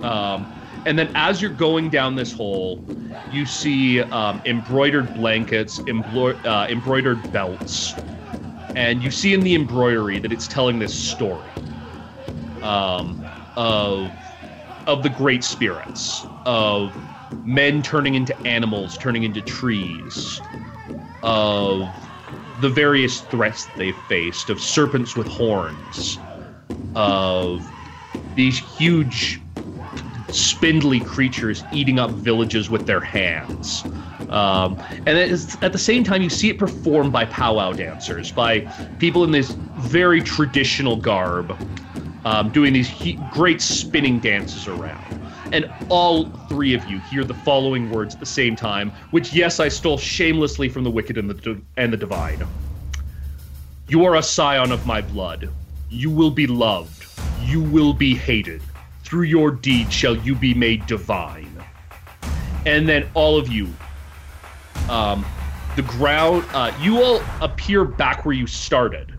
Um, and then as you're going down this hole, you see um, embroidered blankets, embro- uh, embroidered belts. And you see in the embroidery that it's telling this story um, of of the great spirits, of men turning into animals, turning into trees, of the various threats they've faced, of serpents with horns, of these huge, spindly creatures eating up villages with their hands. Um, and at the same time, you see it performed by powwow dancers, by people in this very traditional garb, um, doing these he- great spinning dances around. And all three of you hear the following words at the same time, which, yes, I stole shamelessly from the wicked and the and the divine. You are a scion of my blood. You will be loved. You will be hated. Through your deed shall you be made divine. and then all of you, um, the ground, uh, you all appear back where you started,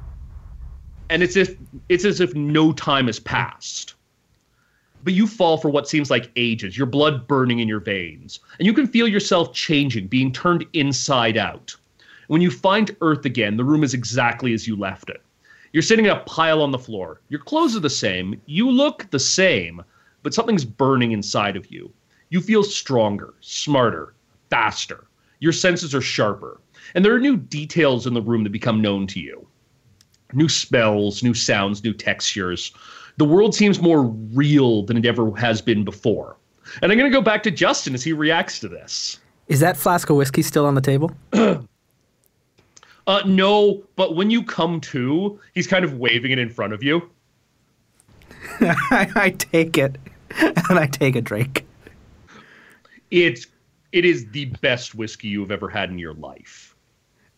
and it's if it's as if no time has passed. But you fall for what seems like ages, your blood burning in your veins, and you can feel yourself changing, being turned inside out. When you find Earth again, the room is exactly as you left it. You're sitting in a pile on the floor. Your clothes are the same. You look the same, but something's burning inside of you. You feel stronger, smarter, faster. Your senses are sharper. And there are new details in the room that become known to you new smells, new sounds, new textures. The world seems more real than it ever has been before. And I'm going to go back to Justin as he reacts to this. Is that flask of whiskey still on the table? Uh, no, but when you come to, he's kind of waving it in front of you. I, I take it, and I take a drink. It's it is the best whiskey you've ever had in your life.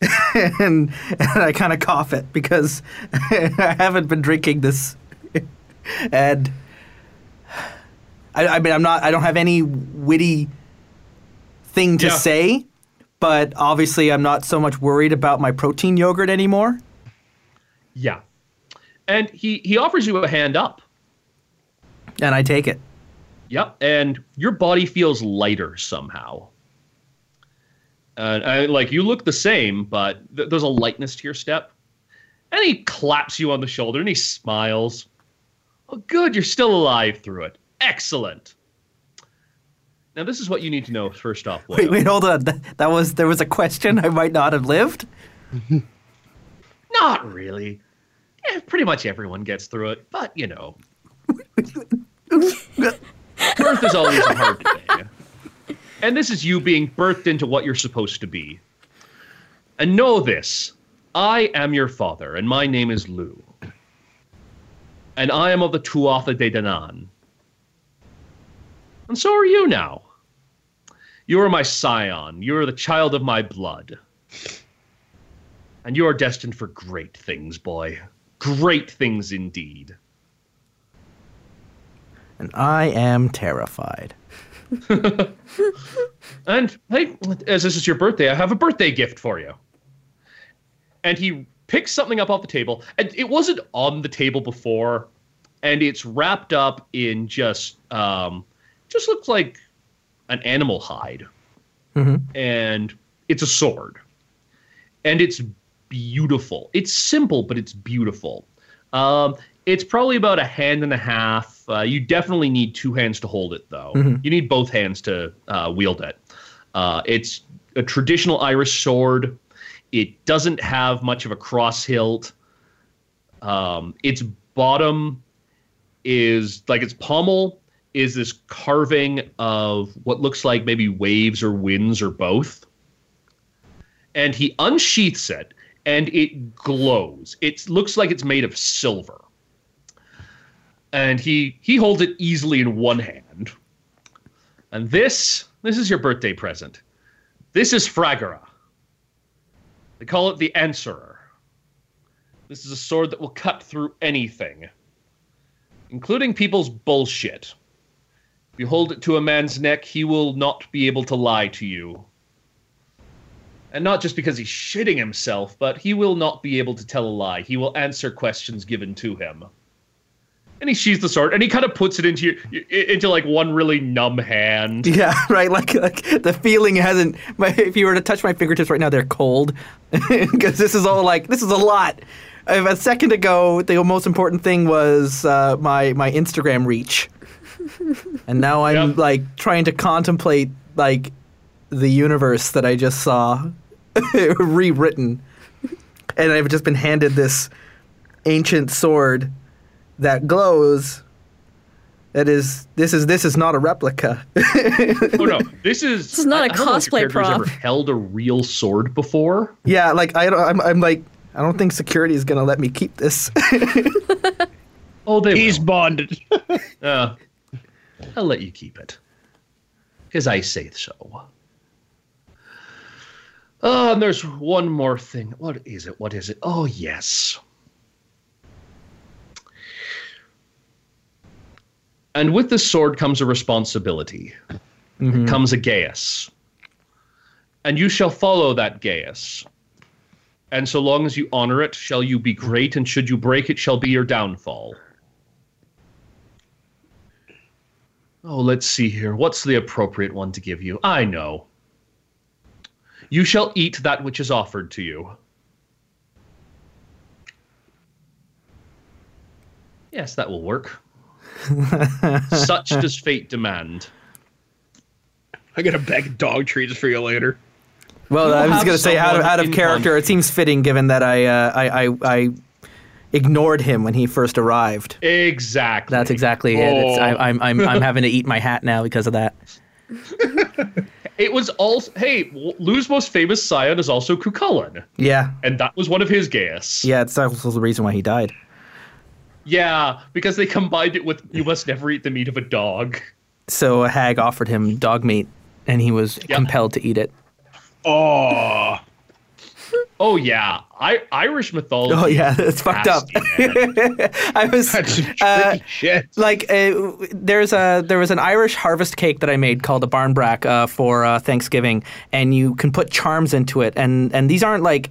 and, and I kind of cough it because I haven't been drinking this, and I, I mean I'm not I don't have any witty thing to Yeah. say, but obviously I'm not so much worried about my protein yogurt anymore. Yeah. And he he offers you a hand up. And I take it. Yep. And your body feels lighter somehow. And I, like you look the same, but th- there's a lightness to your step. And he claps you on the shoulder and he smiles. Oh, good, you're still alive through it. Excellent. Now, this is what you need to know first off. Wait, wait, hold on. Th- That was there was a question I might not have lived. Not really. Yeah, pretty much everyone gets through it, but you know. Birth is always a hard thing. And this is you being birthed into what you're supposed to be. And know this I am your father, and my name is Lugh. And I am of the Tuatha de Danann. And so are you now. You are my scion. You are the child of my blood. And you are destined for great things, boy. Great things indeed. And I am terrified. And hey, as this is your birthday, I have a birthday gift for you. And he picks something up off the table, and it wasn't on the table before, and it's wrapped up in just um, just looks like an animal hide, and it's a sword, and it's beautiful. It's simple, but it's beautiful. Um, it's probably about a hand and a half. Uh, you definitely need two hands to hold it, though. You need both hands to uh, wield it. Uh, it's a traditional Irish sword. It doesn't have much of a cross hilt. Um, its bottom is like its pommel is this carving of what looks like maybe waves or winds or both. And he unsheaths it, and it glows. It looks like it's made of silver. And he he holds it easily in one hand. And this this is your birthday present. This is Fragarach. They call it the Answerer. This is a sword that will cut through anything, including people's bullshit. If you hold it to a man's neck, he will not be able to lie to you. And not just because he's shitting himself, but he will not be able to tell a lie. He will answer questions given to him. And he sheathes the sword, and he kind of puts it into your, into like one really numb hand. Yeah, right. Like, like the feeling hasn't. My, if you were to touch my fingertips right now, they're cold because this is all like this is a lot. A second ago, the most important thing was uh, my my Instagram reach, and now I'm Yep. like trying to contemplate like the universe that I just saw rewritten, and I've just been handed this ancient sword that glows. That is this is this is not a replica. Oh no, this is This is not I- a I don't know if your cosplay prop. Ever held a real sword before? Yeah, like I don't, I'm, I'm like I don't think security is gonna let me keep this. Oh, they He's will. bonded. Uh, I'll let you keep it, because I say so. Oh, and there's one more thing. What is it? What is it? Oh, yes. And with this sword comes a responsibility. Mm-hmm. comes a geas. And you shall follow that geas. And so long as you honor it, shall you be great, and should you break it, shall be your downfall. Oh, let's see here. What's the appropriate one to give you? I know. You shall eat that which is offered to you. Yes, that will work. Such does fate demand. I got a bag of dog treats for you later. Well, You'll I was going to say out of out of in character, it seems fitting given that I, uh, I I I ignored him when he first arrived. Exactly. That's exactly it. It's, I, I'm I'm I'm having to eat my hat now because of that. It was also hey, Lugh's most famous scion is also Cú Chulainn, Yeah, and that was one of his geas. yeah. It's also the reason why he died. Yeah, because they combined it with you must never eat the meat of a dog. So a hag offered him dog meat, and he was Yeah. compelled to eat it. Oh, Oh yeah, I Irish mythology. Oh yeah, it's fucked up. I was that's Uh, shit. like uh, there's a there was an Irish harvest cake that I made called a barnbrack uh, for uh, Thanksgiving, and you can put charms into it, and and these aren't like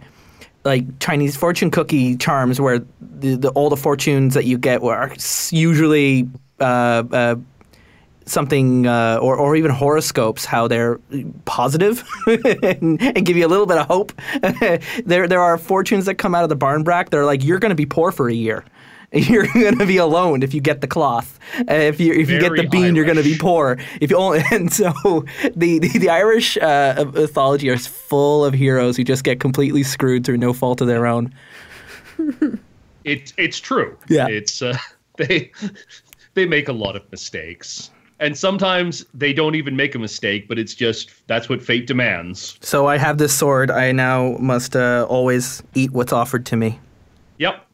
like Chinese fortune cookie charms where the, the all the fortunes that you get are usually uh, uh, something uh, or or even horoscopes how they're positive and, and give you a little bit of hope. there there are fortunes that come out of the barn brack. They're like you're going to be poor for a year. You're going to be alone if you get the cloth. Uh, if you if you get the Very bean, you're going to be poor. If you only and so the the, the Irish uh, mythology is full of heroes who just get completely screwed through no fault of their own. It's it's true. Yeah. It's uh, they they make a lot of mistakes. And sometimes they don't even make a mistake, but it's just that's what fate demands. So I have this sword. I now must uh, always eat what's offered to me. Yep.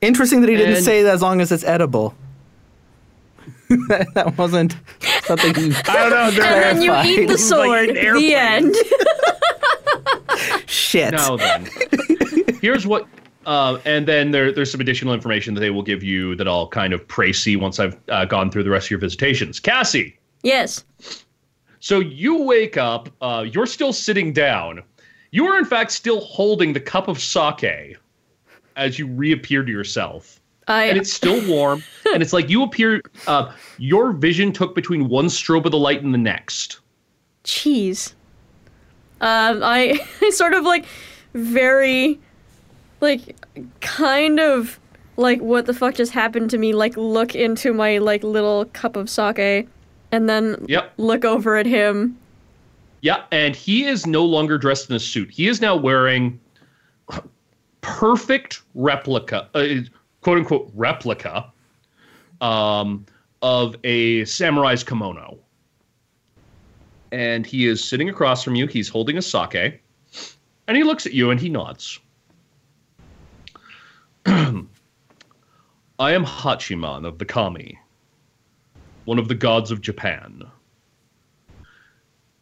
Interesting that he didn't And- say that as long as it's edible. that wasn't something I don't know. And then you eat the It's like sword. the end. shit. Now then, here's what. Uh, and then there, there's some additional information that they will give you that I'll kind of précis once I've uh, gone through the rest of your visitations. Cassie, yes. so you wake up. Uh, you're still sitting down. You are in fact still holding the cup of sake as you reappear to yourself. And it's still warm. and it's like you appear. Uh, your vision took between one strobe of the light and the next. cheese. Um, I, I sort of like very, like, kind of like what the fuck just happened to me. Like, look into my like little cup of sake, and then Yep. look over at him. Yeah, and he is no longer dressed in a suit. He is now wearing perfect replica, uh, quote unquote replica, um, of a samurai's kimono. And he is sitting across from you. He's holding a sake, and he looks at you and he nods. I am Hachiman of the Kami, one of the gods of Japan.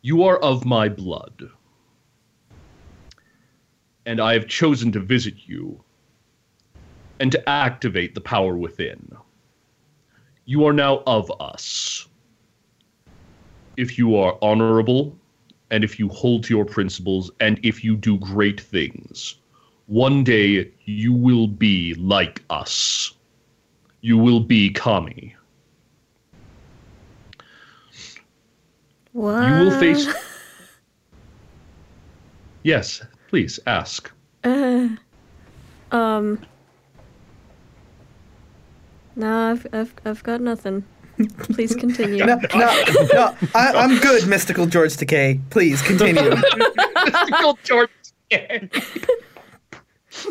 You are of my blood. And I have chosen to visit you and to activate the power within. You are now of us. If you are honorable, and if you hold to your principles, and if you do great things, one day you will be like us. You will be Kami. What? You will face. Yes, please ask. Um. No, I've, I've, I've got nothing. Please continue. No, no, no. I, I'm good, mystical George Takei. Please continue. Mystical George Decay.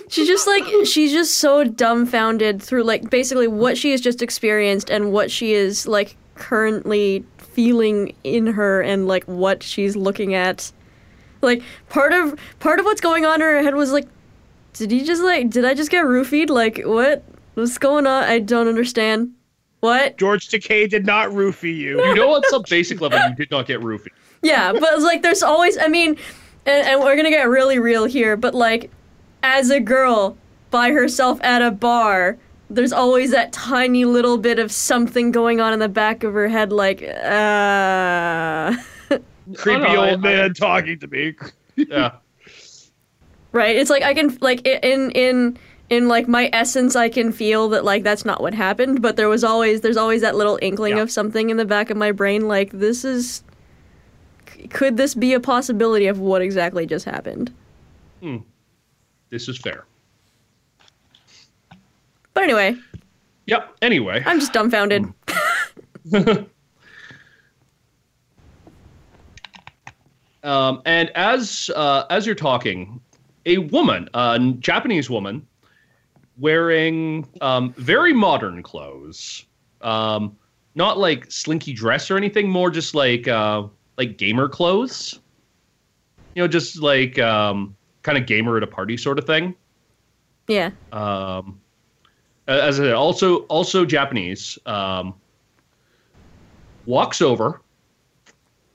she's just like she's just so dumbfounded through like basically what she has just experienced and what she is like currently feeling in her and like what she's looking at. Like part of part of what's going on in her head was like did he just like did I just get roofied? Like what what's going on? I don't understand. What? George Takei did not roofie you. You know, on some basic level, you did not get roofied. Yeah, but like there's always I mean and, and we're gonna get really real here, but like as a girl by herself at a bar, there's always that tiny little bit of something going on in the back of her head, like, uh. Creepy Oh, no, I- old man talking to me. Yeah. right? It's like I can like in in in like my essence, I can feel that like that's not what happened. But there was always there's always that little inkling Yeah. of something in the back of my brain, like this is. Could this be a possibility of what exactly just happened? Hmm. This is fair. But anyway, Yep. Anyway. I'm just dumbfounded. Um, and as uh, as you're talking, a woman, a Japanese woman, wearing um, very modern clothes, um, not like slinky dress or anything, more just like uh, like gamer clothes. You know, just like um, kind of gamer at a party sort of thing. Yeah. Um, as I said, also also Japanese. Um, walks over,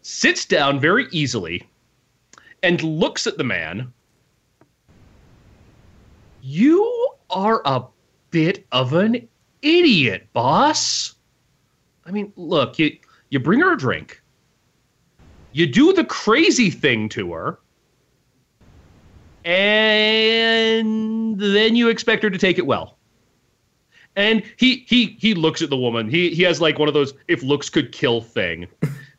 sits down very easily, and looks at the man. You are a bit of an idiot, boss. I mean, look, you you bring her a drink. You do the crazy thing to her. And then you expect her to take it well. And he he he looks at the woman. He he has like one of those if looks could kill thing.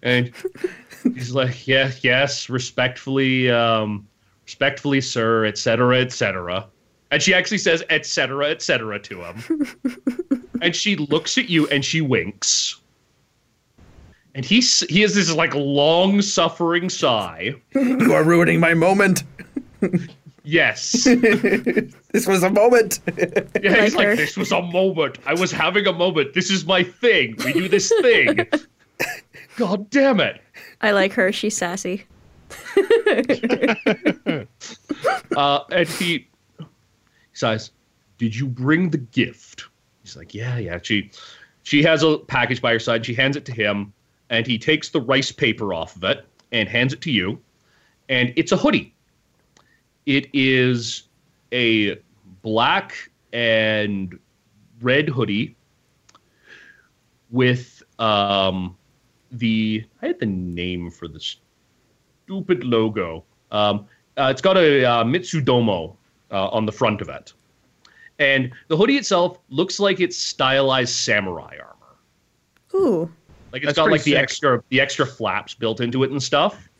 And he's like, "Yeah, yes, respectfully um respectfully, sir, etc., etc." And she actually says etc., etc. to him. and she looks at you and she winks. And he he has this like long suffering sigh. You are ruining my moment. Yes. This was a moment. Yeah, he's like, this was a moment. I was having a moment. This is my thing. We do this thing. God damn it. I like her. She's sassy. Uh, and he says, Did you bring the gift? He's like, Yeah, yeah. She she has a package by her side. She hands it to him, and he takes the rice paper off of it and hands it to you. And it's a hoodie. It is a black and red hoodie with um the I had the name for the stupid logo. Um, uh, it's got a uh, mitsudomoe uh, on the front of it, and the hoodie itself looks like it's stylized samurai armor. Ooh. Like it's That's got pretty like the sick. extra the extra flaps built into it and stuff.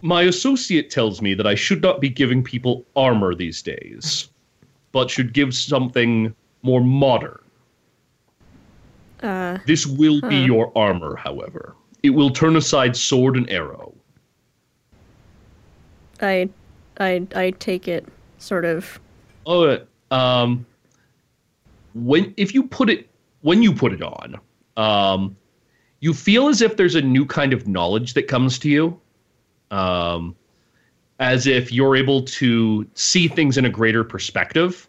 My associate tells me that I should not be giving people armor these days, but should give something more modern. Uh. This will be your armor, however. It will turn aside sword and arrow. I, I, I take it sort of. Oh, um, when if you put it when you put it on, um, you feel as if there's a new kind of knowledge that comes to you, um, as if you're able to see things in a greater perspective.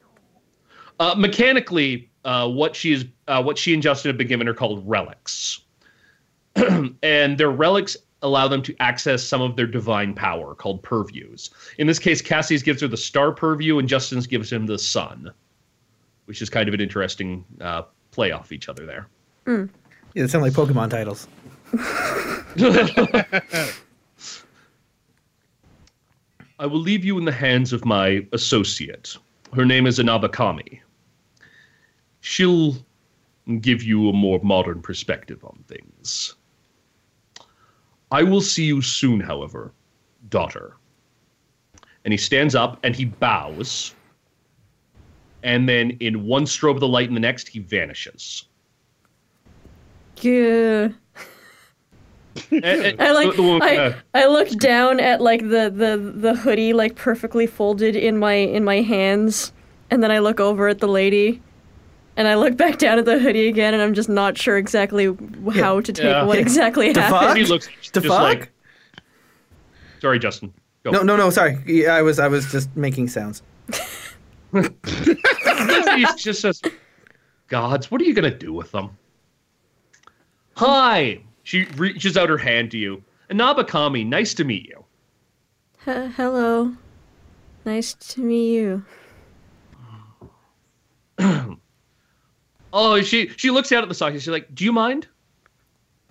Uh, mechanically, uh, what she is, uh, what she and Justin have been given are called relics, and their relics allow them to access some of their divine power called purviews. In this case, Cassie's gives her the star purview, and Justin's gives him the sun, which is kind of an interesting uh, play off each other there. Yeah, they sound like Pokemon titles. I will leave you in the hands of my associate. Her name is Anabakami. She'll give you a more modern perspective on things. I will see you soon, however, daughter. And he stands up and he bows. And then, in one strobe of the light in the next, he vanishes. Yeah. I like the- the woman I, I look down at like the, the the hoodie like perfectly folded in my in my hands and then I look over at the lady and I look back down at the hoodie again and I'm just not sure exactly how to take Yeah. what exactly The happened. fuck? he looks The just fuck? like. Sorry, Justin. Go. No, no, no. Sorry, Yeah, I was, I was just making sounds. he just says, "Gods, what are you gonna do with them?" Hi. She reaches out her hand to you. Anabakami, nice to meet you. H- hello. Nice to meet you. Oh, she she looks out at the sake. She's like, "Do you mind?"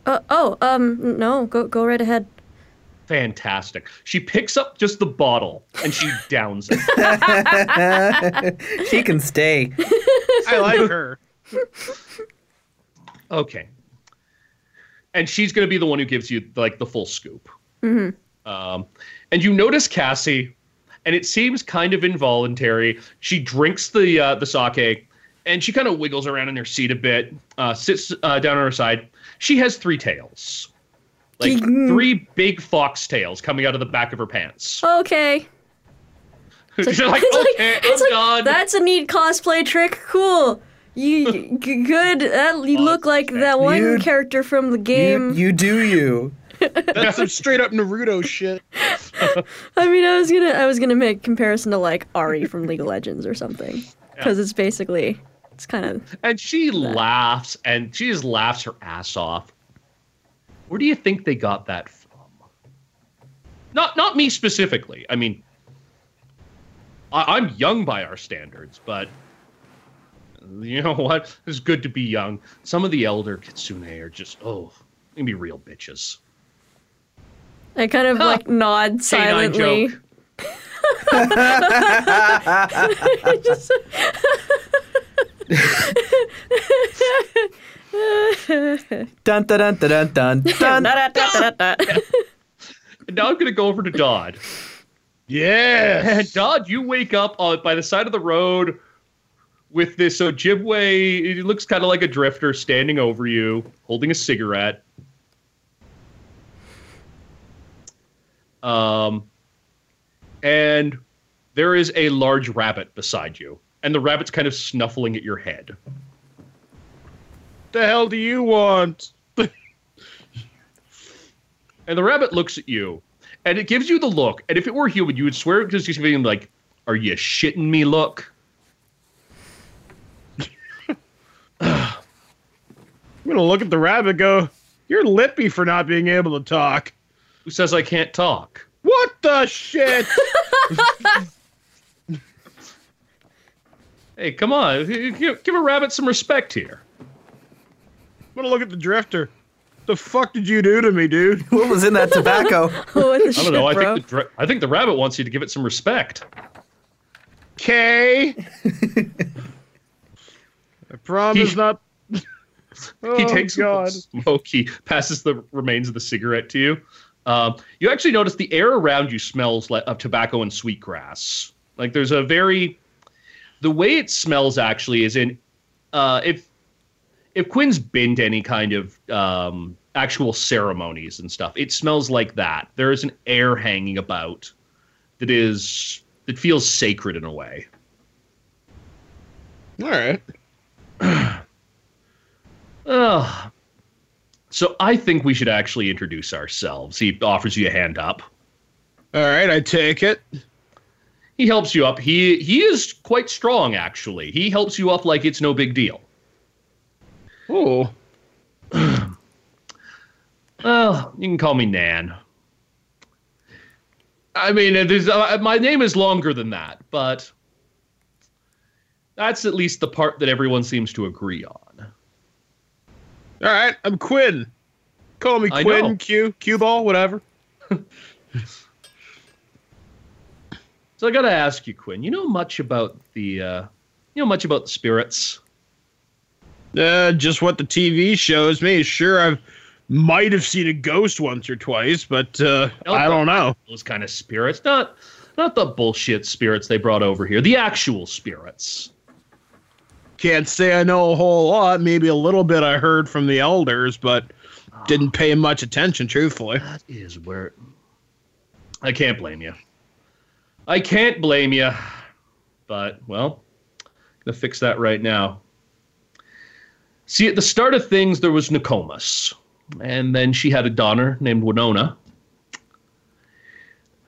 Uh, oh, um, no, go go right ahead. Fantastic. She picks up just the bottle and she downs it. She can stay. I like her. Okay. And she's going to be the one who gives you like the full scoop. Um, and you notice Cassie, and it seems kind of involuntary. She drinks the uh, the sake, and she kind of wiggles around in her seat a bit, uh, sits uh, down on her side. She has three tails, like three big fox tails coming out of the back of her pants. Okay. She's like, It's like- okay, it's I'm like, done. That's a neat cosplay trick. Cool. You g- good. That, you look like that one You- character from the game. you do you. That's some straight up Naruto shit. I mean, I was gonna, I was gonna make comparison to like Ahri from League of Legends or something, because it's basically, it's kind of. And she laughs, and she just laughs her ass off. Where do you think they got that from? Not not me specifically. I mean, I, I'm young by our standards, but you know what? It's good to be young. Some of the elder kitsune are just oh, they can be real bitches. I kind of like nod Canine silently. joke. Just- Dun dun dun dun dun dun. Now I'm gonna go over to Dodd. Yeah. And Dodd, you wake up uh, by the side of the road with this Ojibwe. It looks kind of like a drifter standing over you, holding a cigarette. Um, and there is a large rabbit beside you, and the rabbit's kind of snuffling at your head. the hell do you want? And the rabbit looks at you, and it gives you the look. And if it were human, you would swear because she's giving him like, "Are you shitting me?" Look. I'm gonna look at the rabbit. and Go. You're lippy for not being able to talk. Who says I can't talk? What the shit? Hey, come on. Give, give a rabbit some respect here. I'm gonna look at the drifter. What the fuck did you do to me, dude? What was in that tobacco? what the I don't know. I bro? think, the, dra- I think the rabbit wants you to give it some respect. Okay. I promise He- not. he Oh, takes God. a smoke. He passes the remains of the cigarette to you. Um, you actually notice the air around you smells like, of tobacco and sweetgrass. Like there's a very, the way it smells actually is in, uh, if if Quinn's been to any kind of um, actual ceremonies and stuff, it smells like that. There is an air hanging about that is that feels sacred in a way. All right. Ugh. So I think we should actually introduce ourselves. He offers you a hand up. All right. I take it. He helps you up. He he is quite strong actually. He helps you up like it's no big deal. Oh. Well, you can call me Nan. I mean, it is, uh, my name is longer than that, but that's at least the part that everyone seems to agree on. All right. I'm Quinn. Call me I Quinn. know. Q. Q ball. Whatever. So I got to ask you, Quinn. You know much about the, uh, you know much about the spirits? Uh, just what the TV shows me. Sure, I've might have seen a ghost once or twice, but uh, No, I don't know. those kind of spirits, not not the bullshit spirits they brought over here, the actual spirits. Can't say I know a whole lot. Maybe a little bit I heard from the elders, but didn't pay much attention, truthfully. That is where I can't blame you. I can't blame you, but well, gonna fix that right now. See, at the start of things, there was Nokomis, and then she had a daughter named Winona.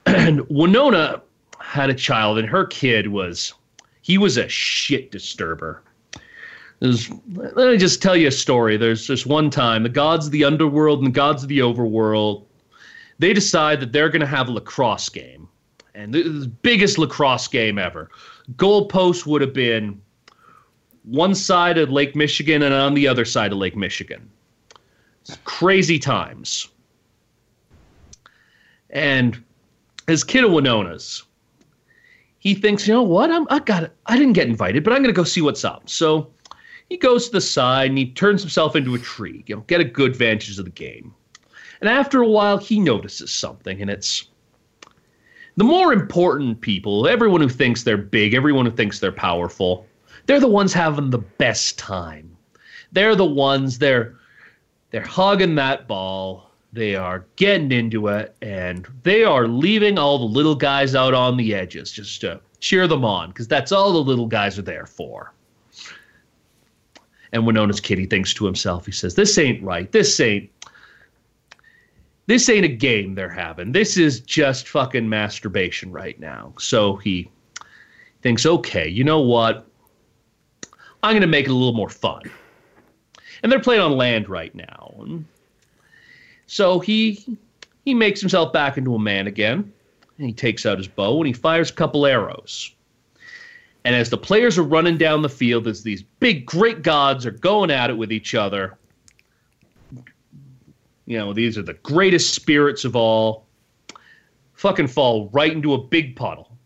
And Winona had a child, and her kid was he was a shit disturber. Let me just tell you a story. There's this one time the gods of the underworld and the gods of the overworld they decide that they're going to have a lacrosse game, and the biggest lacrosse game ever. Goalpost would have been one side of Lake Michigan and on the other side of Lake Michigan. Crazy times. And as kid of Winona's, he thinks, you know what? I'm, I got. I didn't get invited, but I'm going to go see what's up. So he goes to the side and he turns himself into a tree, you know, get a good vantage of the game. And after a while, he notices something, and it's the more important people, everyone who thinks they're big, everyone who thinks they're powerful, they're the ones having the best time. They're the ones they're they're hugging that ball. They are getting into it, and they are leaving all the little guys out on the edges just to cheer them on, because that's all the little guys are there for. And Winona's Kitty thinks to himself, he says, This ain't right. This ain't this ain't a game they're having. This is just fucking masturbation right now. So he thinks, okay, you know what? I'm going to make it a little more fun. And they're playing on land right now. So he he makes himself back into a man again. And he takes out his bow and he fires a couple arrows. And as the players are running down the field, as these big, great gods are going at it with each other, you know, these are the greatest spirits of all, fucking fall right into a big puddle.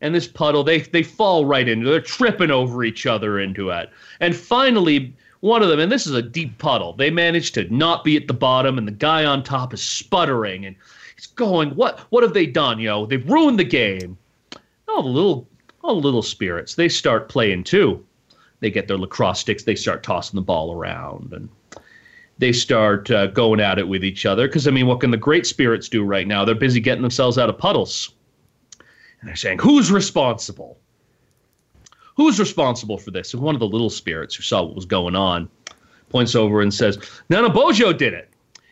And this puddle, they they fall right into. They're tripping over each other into it. And finally, one of them, and this is a deep puddle, they manage to not be at the bottom, and the guy on top is sputtering and he's going, "What? What have they done? You know, they've ruined the game." Oh, the little, all the little spirits, they start playing too. They get their lacrosse sticks, they start tossing the ball around, and they start uh, going at it with each other. Because, I mean, what can the great spirits do right now? They're busy getting themselves out of puddles. And they're saying, who's responsible? Who's responsible for this? And one of the little spirits who saw what was going on points over and says, Nanabojo did it.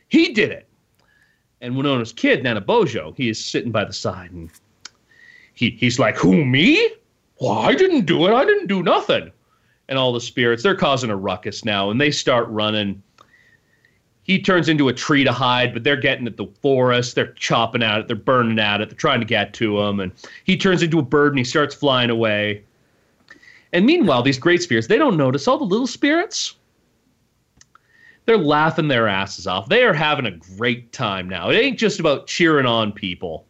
He did it. And Winona's kid, Nanabojo, he is sitting by the side and he, he's like, Who, me? Well, I didn't do it. I didn't do nothing. And all the spirits, they're causing a ruckus now and they start running he turns into a tree to hide, but they're getting at the forest. They're chopping at it. They're burning at it. They're trying to get to him. And he turns into a bird and he starts flying away. And meanwhile, these great spirits, they don't notice all the little spirits. They're laughing their asses off. They are having a great time now. It ain't just about cheering on people.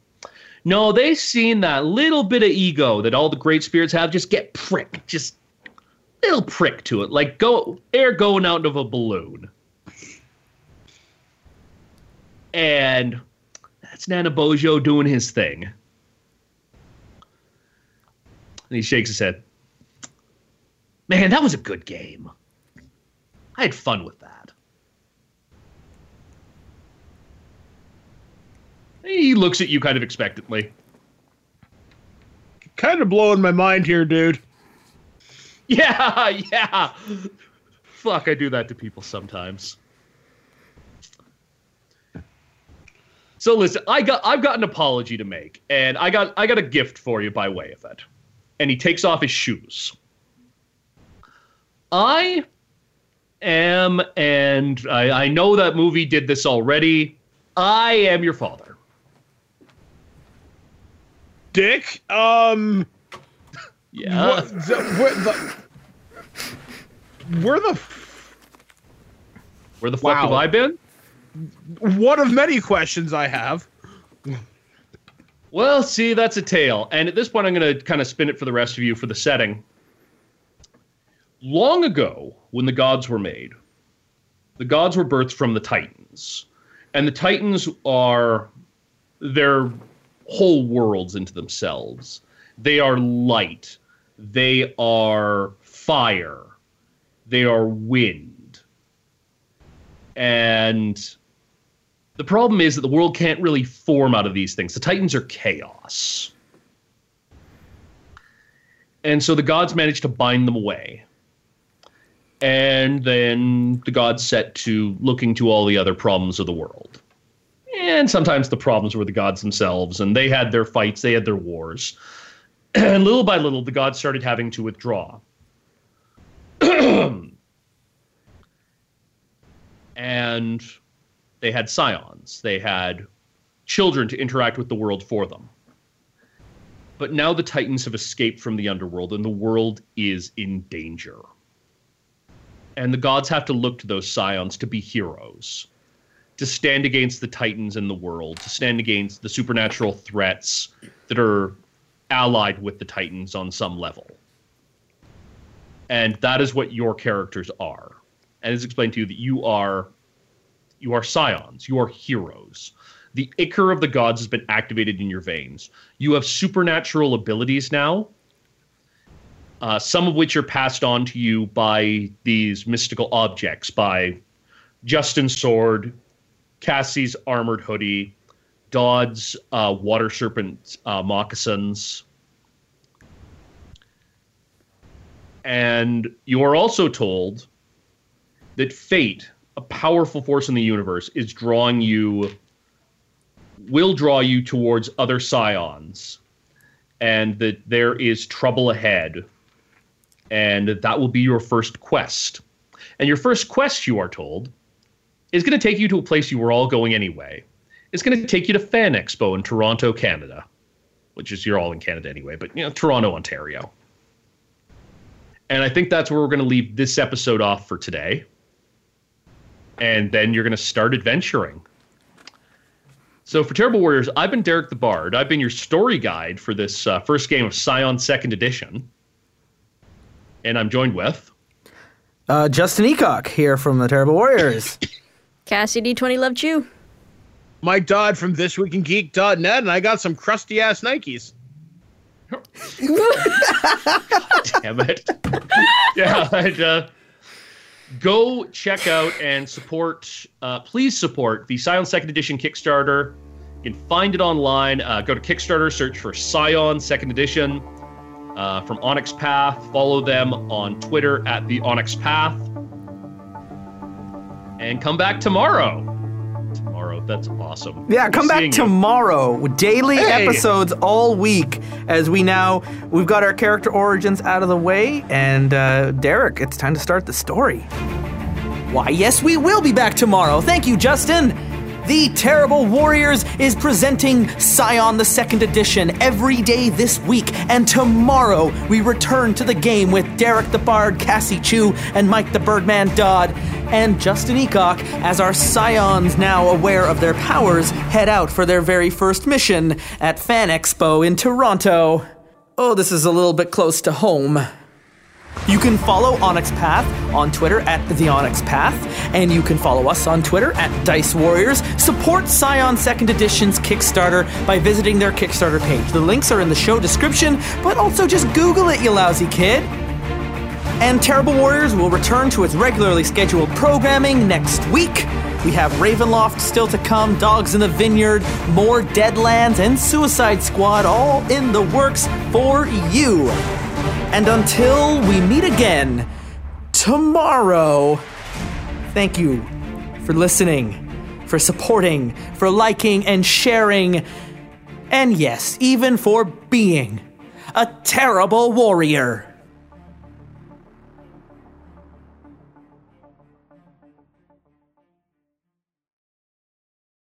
No, they've seen that little bit of ego that all the great spirits have just get prick, just little prick to it, like go air going out of a balloon and that's Nanabojo doing his thing. And he shakes his head. Man, that was a good game. I had fun with that. He looks at you kind of expectantly. Kind of blowing my mind here, dude. Yeah, yeah. Fuck, I do that to people sometimes. So listen, I got I've got an apology to make, and I got I got a gift for you by way of it. And he takes off his shoes. I am, and I, I know that movie did this already. I am your father. Dick, um, Yeah. what, the, where the, where the, Where the fuck Wow. have I been? One of many questions I have. Well, see, that's a tale. And at this point, I'm going to kind of spin it for the rest of you for the setting. Long ago, when the gods were made, the gods were birthed from the Titans. And the Titans are their whole worlds into themselves. They are light, they are fire, they are wind. And the problem is that the world can't really form out of these things. The Titans are chaos. And so the gods manage to bind them away. And then the gods set to looking to all the other problems of the world. And sometimes the problems were the gods themselves, and they had their fights, they had their wars. And little by little, the gods started having to withdraw. and they had scions. They had children to interact with the world for them. But now the Titans have escaped from the underworld and the world is in danger. And the gods have to look to those scions to be heroes, to stand against the Titans in the world, to stand against the supernatural threats that are allied with the Titans on some level. And that is what your characters are. And it's explained to you that you are you are scions, you are heroes. The ichor of the gods has been activated in your veins. You have supernatural abilities now, uh, some of which are passed on to you by these mystical objects, by Justin's sword, Cassie's armored hoodie, Dodd's uh, water serpent uh, moccasins. And you are also told that fate, a powerful force in the universe, is drawing you, will draw you towards other scions, and that there is trouble ahead, and that will be your first quest. And your first quest, you are told, is going to take you to a place you were all going anyway. It's going to take you to Fan Expo in Toronto, Canada, which is you're all in Canada anyway, but you know Toronto, Ontario. And I think that's where we're going to leave this episode off for today. And then you're going to start adventuring. So for Terrible Warriors, I've been Derek the Bard. I've been your story guide for this uh, first game of Scion Second Edition. And I'm joined with. Uh, Justin Eacock here from the Terrible Warriors. Cassie D20 loved you. Mike Dodd from thisweekingeek.net, and I got some crusty ass Nikes. Damn it. yeah, and, uh, go check out and support, uh, please support the Scion Second Edition Kickstarter. You can find it online. Uh, go to Kickstarter, search for Scion Second Edition uh, from Onyx Path. Follow them on Twitter at the Onyx Path. And come back tomorrow. Tomorrow, that's awesome. Yeah, come back Seeing you. tomorrow. Daily Hey. episodes all week as we now we've got our character origins out of the way and uh, Derek, it's time to start the story. Why, yes, we will be back tomorrow. Thank you, Justin. The Terrible Warriors is presenting Scion the Second Edition every day this week, and tomorrow we return to the game with Derek the Bard, Cassie Chu, and Mike the Birdman Dodd, and Justin Eacock as our Scions, now aware of their powers, head out for their very first mission at Fan Expo in Toronto. Oh, this is a little bit close to home. You can follow Onyx Path on Twitter at The Onyx Path, and you can follow us on Twitter at Dice Warriors. Support Scion Second Edition's Kickstarter by visiting their Kickstarter page. The links are in the show description, but also just Google it, you lousy kid. And Terrible Warriors will return to its regularly scheduled programming next week. We have Ravenloft still to come, Dogs in the Vineyard, more Deadlands, and Suicide Squad all in the works for you. And until we meet again tomorrow, thank you for listening, for supporting, for liking and sharing, and yes, even for being a terrible warrior.